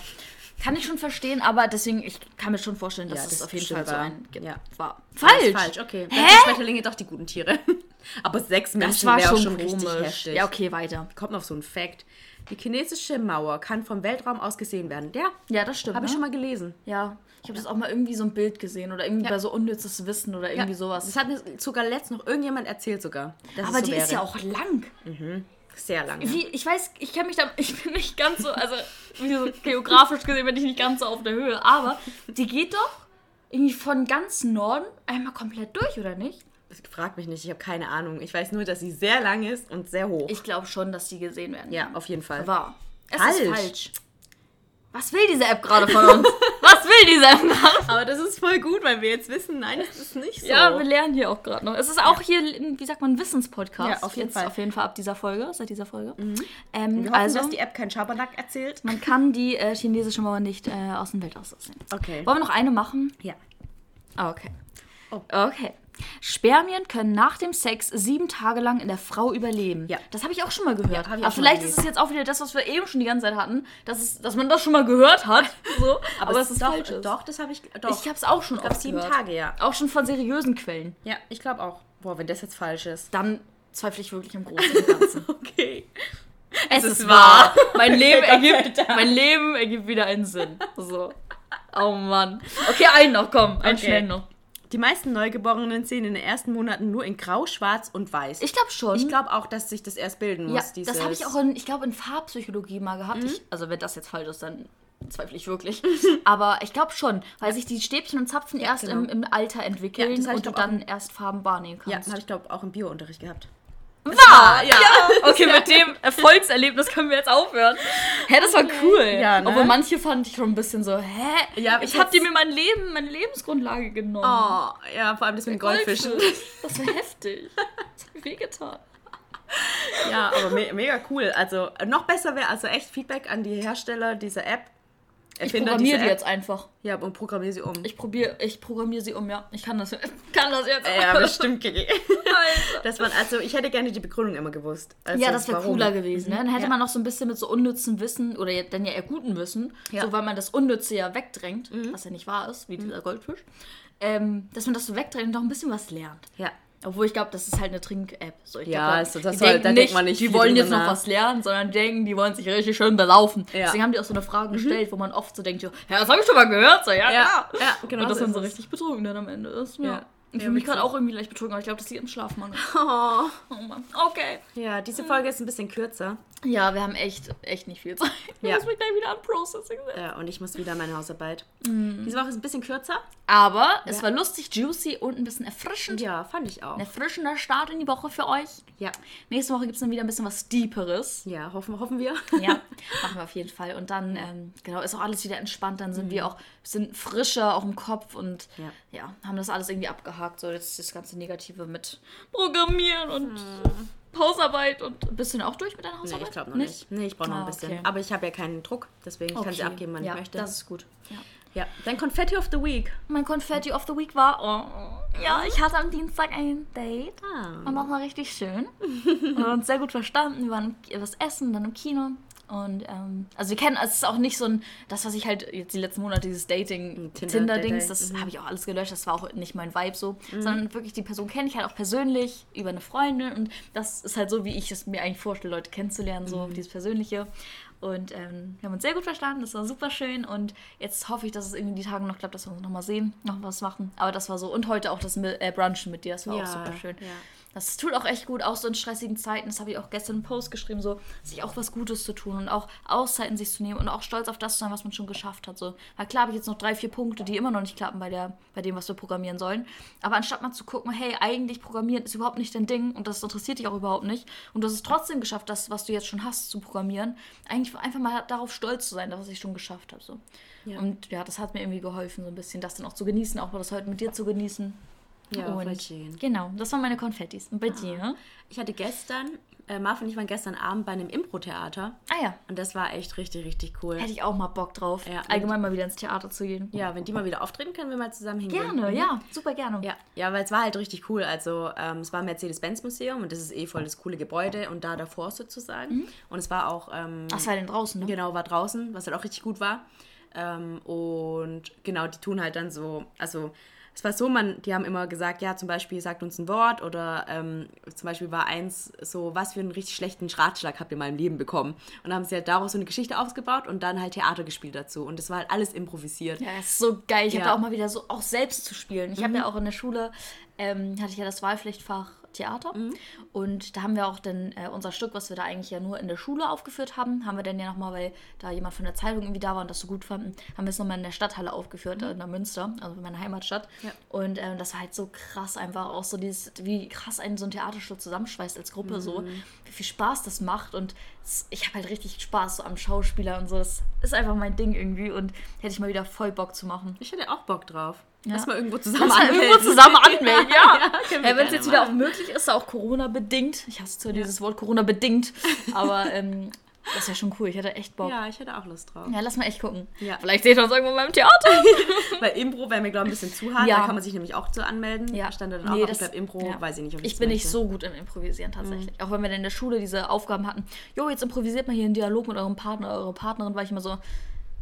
kann ich schon verstehen, aber deswegen, ich kann mir schon vorstellen, dass Ja, es das auf jeden Fall so ein gibt. Ja. War. Falsch! falsch, okay. Dann sind Schmetterlinge doch die guten Tiere. <laughs> Aber sechs Das Menschen war wäre schon schon richtig heftig. Ja, okay, weiter. Kommt noch so ein Fact. Die chinesische Mauer kann vom Weltraum aus gesehen werden. Ja, Ja, das stimmt. habe ich ne? schon mal gelesen. Ja, ich habe das auch mal irgendwie so ein Bild gesehen oder irgendwie Ja. bei so unnützes Wissen oder irgendwie ja, sowas. Das hat mir sogar letztens noch irgendjemand erzählt sogar. Aber es so die ist ja wäre. auch lang. Sehr lang. ja. Wie, ich weiß, ich kenne mich da, <laughs> ich bin nicht ganz so, also wie so geografisch gesehen bin ich nicht ganz so auf der Höhe, aber die geht doch irgendwie von ganz Norden einmal komplett durch, oder nicht? Frag mich nicht, ich habe keine Ahnung. Ich weiß nur, dass sie sehr lang ist und sehr hoch. Ich glaube schon, dass die gesehen werden. ja, auf jeden Fall. Wahr. Es Falsch. ist falsch. Was will diese App gerade von uns? <laughs> Was will diese App gerade? Aber das ist voll gut, weil wir jetzt wissen, nein, das ist nicht so. Ja, wir lernen hier auch gerade noch. Es ist auch hier, wie sagt man, ein Wissenspodcast. Ja, auf jeden Jetzt Fall. Auf jeden Fall ab dieser Folge, seit dieser Folge. Ähm, wir hoffen, also, dass die App kein Schabernack erzählt. man kann die äh, chinesische Mauer nicht äh, aus dem Weltraum sehen. Okay. Wollen wir noch eine machen? Ja. Ah, okay. Oh. Okay. Spermien können nach dem Sex sieben Tage lang in der Frau überleben. Ja. Das habe ich auch schon mal gehört. Ja, Aber vielleicht ist es jetzt auch wieder das, was wir eben schon die ganze Zeit hatten, dass, es, dass man das schon mal gehört hat. <laughs> So. Aber, es ist doch, falsch. ist. Doch, das habe ich. Doch. Ich habe es auch schon oft sieben gehört. Tage, ja. Auch schon von seriösen Quellen. Ja, ich glaube auch. Boah, wenn das jetzt falsch ist. Dann zweifle ich wirklich im Großen und Ganzen. <laughs> Okay. es ist ist wahr. wahr. Mein <laughs> Leben, ergibt, mein Leben ergibt wieder einen Sinn. So. Oh Mann. Okay, einen noch, komm. Einen Okay. schnell noch. Die meisten Neugeborenen sehen in den ersten Monaten nur in Grau, Schwarz und Weiß. Ich glaube schon. Ich glaube auch, dass sich das erst bilden Ja, muss. dieses- das habe ich auch in, ich glaube, in Farbpsychologie mal gehabt. Ich, also wenn das jetzt falsch ist, dann zweifle ich wirklich. <laughs> Aber ich glaube schon, weil sich die Stäbchen und Zapfen erst genau. im, im Alter entwickeln Ja, das und du dann erst Farben wahrnehmen Ja, kannst. habe ich glaube auch im Biounterricht gehabt. Wahr, ja. Okay, mit dem Erfolgserlebnis können wir jetzt aufhören. Hä, das war cool. Ja, ne? Obwohl manche fand ich schon ein bisschen so, hä? Ja, ich ich hab dir mir mein Leben, meine Lebensgrundlage genommen. Oh, ja, vor allem das mit den Goldfischen. <laughs> Das war heftig. Das hat mir wehgetan. Ja, aber me mega cool. Also noch besser wäre also echt Feedback an die Hersteller dieser App. Ich programmiere die jetzt einfach. Ja, und programmiere sie um. Ich probiere ich programmiere sie um, ja. Ich kann das, <laughs> kann das jetzt. ja, bestimmt, <laughs> Kiki. Alter. Das waren, also ich hätte gerne die Begründung immer gewusst. Also Ja, das wäre cooler gewesen. Ne? Dann hätte Ja. man noch so ein bisschen mit so unnützen Wissen oder ja, dann ja eher guten Wissen, Ja. Mhm. so weil man das Unnütze ja wegdrängt, was ja nicht wahr ist, wie dieser Goldfisch, ähm, dass man das so wegdrängt und noch ein bisschen was lernt. Ja. Obwohl ich glaube, das ist halt eine Trink-App. So, Ja, glaub, also das soll- da denkt man nicht die wollen jetzt noch was lernen, sondern denken, die wollen sich richtig schön belaufen. Ja. Mhm. Deswegen haben die auch so eine Frage gestellt, wo man oft so denkt, ja, das habe ich schon mal gehört. So, ja, Ja, klar. ja, genau Und das so ist so richtig betrunken dann am Ende ist. Ja. Ja. Für Ja, mich gerade auch irgendwie leicht betrunken, aber ich glaube, das liegt im Schlafmangel. <laughs> Oh. Oh Mann. Okay. Ja, diese Folge ist ein bisschen kürzer. Ja, wir haben echt, echt nicht viel Zeit. Ich Ja. muss mich gleich wieder an Processing setzen. Ja, und ich muss wieder meine Hausarbeit. Mhm. Diese Woche ist ein bisschen kürzer. Aber es war lustig, juicy und ein bisschen erfrischend. Ja, fand ich auch. Ein erfrischender Start in die Woche für euch. Ja, Nächste Woche gibt es dann wieder ein bisschen was Deeperes. ja hoffen, hoffen wir. <laughs> Ja, <laughs> machen wir auf jeden Fall. Und dann, ähm, genau, ist auch alles wieder entspannt. Dann sind Mhm. wir auch, sind frischer auch im Kopf und Ja. ja. haben das alles irgendwie abgehakt. So jetzt das ganze Negative mit Programmieren und Hausarbeit und bist du auch durch mit deiner Nee, Hausarbeit? ich glaube noch nicht. Nee, ich brauche noch Ah, ein bisschen. okay. Aber ich habe ja keinen Druck, deswegen ich kann sie Okay. abgeben, wann ja, ich möchte. Das ist gut. Ja. ja, dein Confetti of the Week. Mein Confetti of the Week war, oh, ja, ich hatte am Dienstag ein Date. Ah. Und das war richtig schön. Wir haben uns sehr gut verstanden. Wir waren was essen, dann im Kino. Und ähm, also wir kennen, es ist auch nicht so ein, das, was ich halt jetzt die letzten Monate, dieses Dating, Tinder- das mhm. habe ich auch alles gelöscht, das war auch nicht mein Vibe so. Sondern wirklich die Person kenne ich halt auch persönlich über eine Freundin und das ist halt so, wie ich es mir eigentlich vorstelle, Leute kennenzulernen, so dieses Persönliche. Und ähm, wir haben uns sehr gut verstanden, das war super schön und jetzt hoffe ich, dass es irgendwie die Tage noch klappt, dass wir uns nochmal sehen, noch was machen. Aber das war so, und heute auch das äh, Brunchen mit dir, das war auch super schön. Ja. Das tut auch echt gut, auch so in stressigen Zeiten. Das habe ich auch gestern im Post geschrieben, so sich auch was Gutes zu tun und auch Auszeiten sich zu nehmen und auch stolz auf das zu sein, was man schon geschafft hat. So. Weil klar habe ich jetzt noch drei, vier Punkte, die immer noch nicht klappen bei, der, bei dem, was wir programmieren sollen. Aber anstatt mal zu gucken, hey, eigentlich programmieren ist überhaupt nicht dein Ding und das interessiert dich auch überhaupt nicht und du hast es trotzdem geschafft, das, was du jetzt schon hast, zu programmieren, eigentlich einfach mal darauf stolz zu sein, was ich schon geschafft habe. So. Ja. Und ja, das hat mir irgendwie geholfen, so ein bisschen das dann auch zu genießen, auch mal das heute mit dir zu genießen. Ja, voll und schön. genau, das waren meine Konfettis. Und bei dir? Ich hatte gestern, äh, Marv und ich waren gestern Abend bei einem Impro-Theater. Ah ja, Und das war echt richtig, richtig cool. hätte ich auch mal Bock drauf, Ja, allgemein mal wieder ins Theater zu gehen. Ja, wenn die mal wieder auftreten, können wir mal zusammen hingehen. Gerne, Mhm. ja, super gerne. Ja, ja, weil es war halt richtig cool. Also ähm, es war ein Mercedes-Benz-Museum und das ist eh voll das coole Gebäude und da davor sozusagen. Und es war auch, ähm, Ach, war denn draußen, ne? genau, war draußen, was halt auch richtig gut war. Ähm, und genau, die tun halt dann so, also es war so, man, die haben immer gesagt, ja, zum Beispiel sagt uns ein Wort oder ähm, zum Beispiel war eins so, was für einen richtig schlechten Ratschlag habt ihr mal im Leben bekommen? Und haben sie halt daraus so eine Geschichte aufgebaut und dann halt Theater gespielt dazu. Und das war halt alles improvisiert. Ja, das ist so geil. Ich Ja. hatte auch mal wieder so, auch selbst zu spielen. Ich habe ja auch in der Schule, ähm, hatte ich ja das Wahlpflichtfach Theater. Und da haben wir auch dann äh, unser Stück, was wir da eigentlich ja nur in der Schule aufgeführt haben, haben wir dann ja nochmal, weil da jemand von der Zeitung irgendwie da war und das so gut fanden, haben wir es nochmal in der Stadthalle aufgeführt, äh, in der Münster, also in meiner Heimatstadt. Ja. Und ähm, das war halt so krass einfach auch so dieses, wie krass einen so ein Theaterstück zusammenschweißt als Gruppe so, wie viel Spaß das macht und ich habe halt richtig Spaß so am Schauspieler und so. Das ist einfach mein Ding irgendwie und hätte ich mal wieder voll Bock zu machen. Ich hätte auch Bock drauf. Ja. Lass mal irgendwo zusammen Lass anmelden. irgendwo zusammen <laughs> anmelden, ja. wir ja Wenn es jetzt wieder auch machen. möglich ist, auch Corona-bedingt. Ich hasse zwar dieses Wort Corona-bedingt, <laughs> aber ähm, das wäre schon cool. Ich hätte echt Bock. Ja. Ja, ich hätte auch Lust drauf. lass mal echt gucken. Ja. Vielleicht seht ihr uns irgendwo beim Theater. <laughs> Weil Impro wäre mir, glaube ich, ein bisschen zu hart. Ja. Da kann man sich nämlich auch zu anmelden. Ja. Stand da dann Nee, auch. das- ich glaube, Impro ja. weiß ich nicht, ob Ich das bin nicht möchte. so gut im Improvisieren tatsächlich. Mhm. Auch wenn wir dann in der Schule diese Aufgaben hatten, jo, jetzt improvisiert mal hier einen Dialog mit eurem Partner, eurer Partnerin, war ich immer so,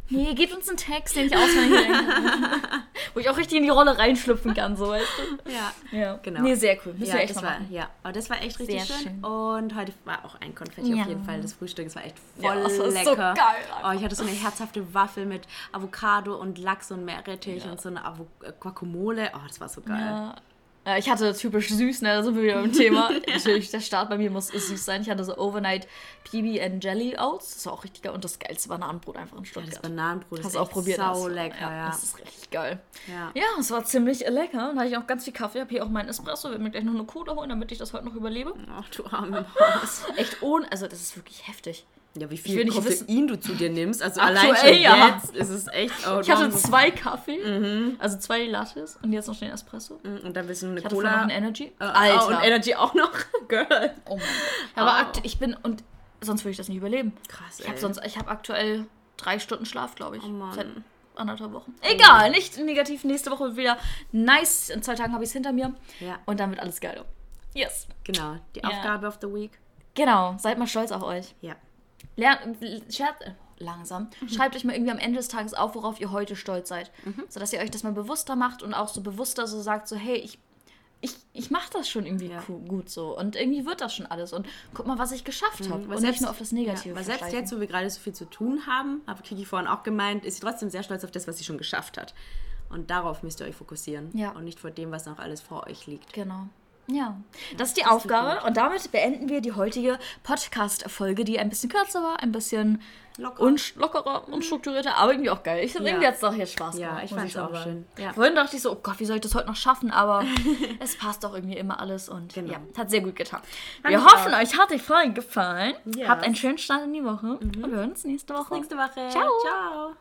nee, gebt uns einen Text, den ich auswendig. <laughs> Wo ich auch richtig in die Rolle reinschlüpfen kann, so weißt du. Ja. Ja, Genau. Nee, sehr cool. Müssen Ja, echt das war, machen. ja, aber das war echt richtig schön. schön. Und heute war auch ein Konfetti Ja. auf jeden Fall. Das Frühstück, das war echt voll Ja, das war so lecker. geil oh, ich hatte so eine herzhafte Waffel mit Avocado und Lachs und Meerrettich und so eine Avo äh, Guacamole. Oh, das war so geil. Ja. Ja, ich hatte typisch süß, ne? Da sind wir wieder beim Thema. <laughs> Natürlich, der Start bei mir muss süß sein. Ich hatte so Overnight PB and Jelly Oats. Das war auch richtig geil. Und das geilste Bananenbrot einfach in Ja, Stuttgart. das Bananenbrot Hast ist auch probiert? sau das? lecker, ja. Das ist richtig geil. Ja. Ja, es war ziemlich lecker. Dann hatte ich auch ganz viel Kaffee. Habe hier auch meinen Espresso. Werde mir gleich noch eine Cola holen, damit ich das heute noch überlebe. Ach, du arme Maus. Echt ohne, also das ist wirklich heftig. Ja, wie viel Koffein du zu dir nimmst. Also Aktuell, allein schon ja. jetzt ist es echt... Oh, Ich hatte zwei Kaffee, also zwei Lattes und jetzt noch den Espresso. Und dann willst du eine Ich hatte noch Cola... einen Energy. Äh, Oh, und Energy auch noch. <laughs> Girl. Oh Mann. Ja, aber Oh. ich bin und sonst würde ich das nicht überleben. Krass, Ich habe sonst, ich habe aktuell drei Stunden Schlaf, glaube ich. Oh Mann. Seit anderthalb Wochen. Egal, nicht negativ. Nächste Woche wieder nice. In zwei Tagen habe ich es hinter mir. Ja. Und dann wird alles geil. Yes. Genau, die Ja. Aufgabe of the Week. Genau, seid mal stolz auf euch. Ja. Lernt, scherz, langsam. Mhm. Schreibt euch mal irgendwie am Ende des Tages auf, worauf ihr heute stolz seid. Mhm. Sodass ihr euch das mal bewusster macht und auch so bewusster so sagt, so hey, ich, ich, ich mache das schon irgendwie Ja. cool, gut so. Und irgendwie wird das schon alles. Und guck mal, was ich geschafft habe. Mhm. Und nicht nur auf das Negative. Ja, weil selbst jetzt, wo wir gerade so viel zu tun haben, habe Kiki vorhin auch gemeint, ist sie trotzdem sehr stolz auf das, was sie schon geschafft hat. Und darauf müsst ihr euch fokussieren. Ja. Und nicht vor dem, was noch alles vor euch liegt. Genau. Ja, das ist die das ist Aufgabe. gut. Und damit beenden wir die heutige Podcast-Folge, die ein bisschen kürzer war, ein bisschen Locker. unsch- lockerer und strukturierter, aber irgendwie auch geil. Ich finde, Ja. irgendwie hat es doch jetzt Spaß Ja, gemacht. ich muss fand's schon auch schön. Ja. Vorhin dachte ich so, oh Gott, wie soll ich das heute noch schaffen? Aber <laughs> es passt doch irgendwie immer alles und Genau. ja, hat sehr gut getan. Fand wir ich hoffen, auch. euch hat die Folge gefallen. Ja. Habt einen schönen Start in die Woche und wir hören uns nächste Woche. Nächste Woche. Ciao. Ciao.